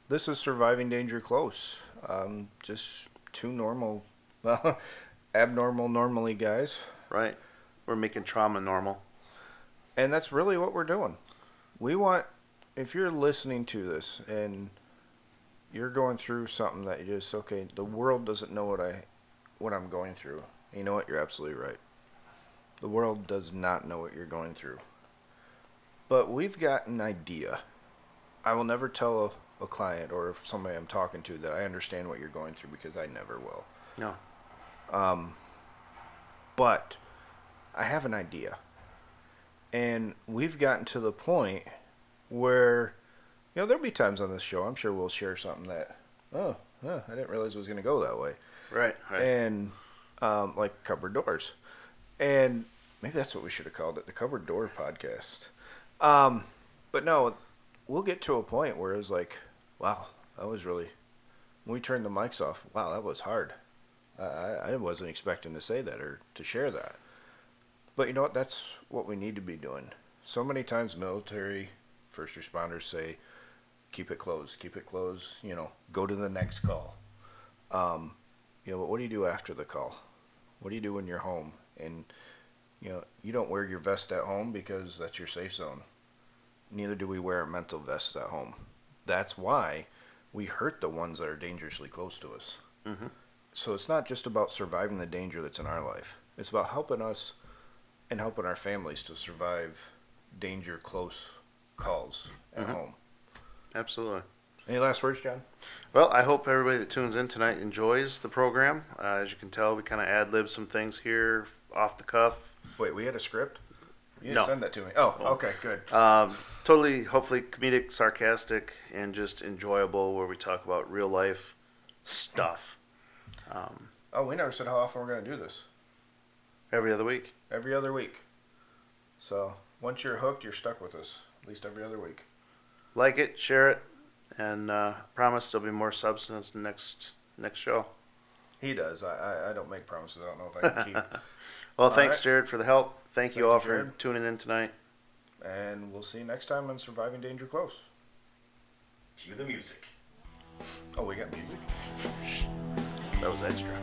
[SPEAKER 3] this is surviving danger close. Um, just two normal, well, abnormal, normally guys,
[SPEAKER 2] Right. We're making trauma normal.
[SPEAKER 3] and that's really what we're doing. We want, if you're listening to this and you're going through something that you just okay, the world doesn't know what I, what I'm going through. You know what? You're absolutely right. The world does not know what you're going through. But we've got an idea. I will never tell a, a client or somebody I'm talking to that I understand what you're going through because I never will.
[SPEAKER 2] No.
[SPEAKER 3] Um, but I have an idea. And we've gotten to the point where, you know, there'll be times on this show, I'm sure we'll share something that, oh, huh, I didn't realize it was going to go that way.
[SPEAKER 2] Right. Right.
[SPEAKER 3] And, um, like cupboard doors. And maybe that's what we should have called it the cupboard door podcast. Um, but no, we'll get to a point where it was like, wow, that was really, when we turned the mics off, wow, that was hard. I, I I wasn't expecting to say that or to share that. But you know what? That's what we need to be doing. So many times, military first responders say, "Keep it closed, keep it closed." You know, go to the next call. Um, you know, but what do you do after the call? What do you do when you're home? And you know, you don't wear your vest at home because that's your safe zone. Neither do we wear a mental vest at home. That's why we hurt the ones that are dangerously close to us.
[SPEAKER 2] Mm-hmm.
[SPEAKER 3] So it's not just about surviving the danger that's in our life. It's about helping us and helping our families to survive danger close calls at
[SPEAKER 2] Mhm.
[SPEAKER 3] home.
[SPEAKER 2] Absolutely.
[SPEAKER 3] Any last words, Jon?
[SPEAKER 2] Well, I hope everybody that tunes in tonight enjoys the program. Uh, as you can tell, we kind of ad lib some things here off the cuff.
[SPEAKER 3] Wait, we had a script? You didn't
[SPEAKER 2] No.
[SPEAKER 3] send that to me. Oh,
[SPEAKER 2] Well,
[SPEAKER 3] okay, good.
[SPEAKER 2] Um, totally, hopefully, comedic, sarcastic, and just enjoyable, where we talk about real life stuff um,
[SPEAKER 3] Oh, we never said how often we're going to do this.
[SPEAKER 2] every other week.
[SPEAKER 3] Every other week. So once you're hooked, you're stuck with us. At least every other week.
[SPEAKER 2] Like it, share it, and uh, promise there'll be more substance next next show.
[SPEAKER 3] He does. I, I, I don't make promises. I don't know if I can keep.
[SPEAKER 2] Well,
[SPEAKER 3] All
[SPEAKER 2] thanks,
[SPEAKER 3] right.
[SPEAKER 2] Jerrod, for the help. Thank you all
[SPEAKER 3] you,
[SPEAKER 2] for
[SPEAKER 3] Jerrod.
[SPEAKER 2] tuning in tonight.
[SPEAKER 3] and we'll see you next time on Surviving Danger Close.
[SPEAKER 1] Cue the music.
[SPEAKER 3] Oh, we got music.
[SPEAKER 2] That was extra.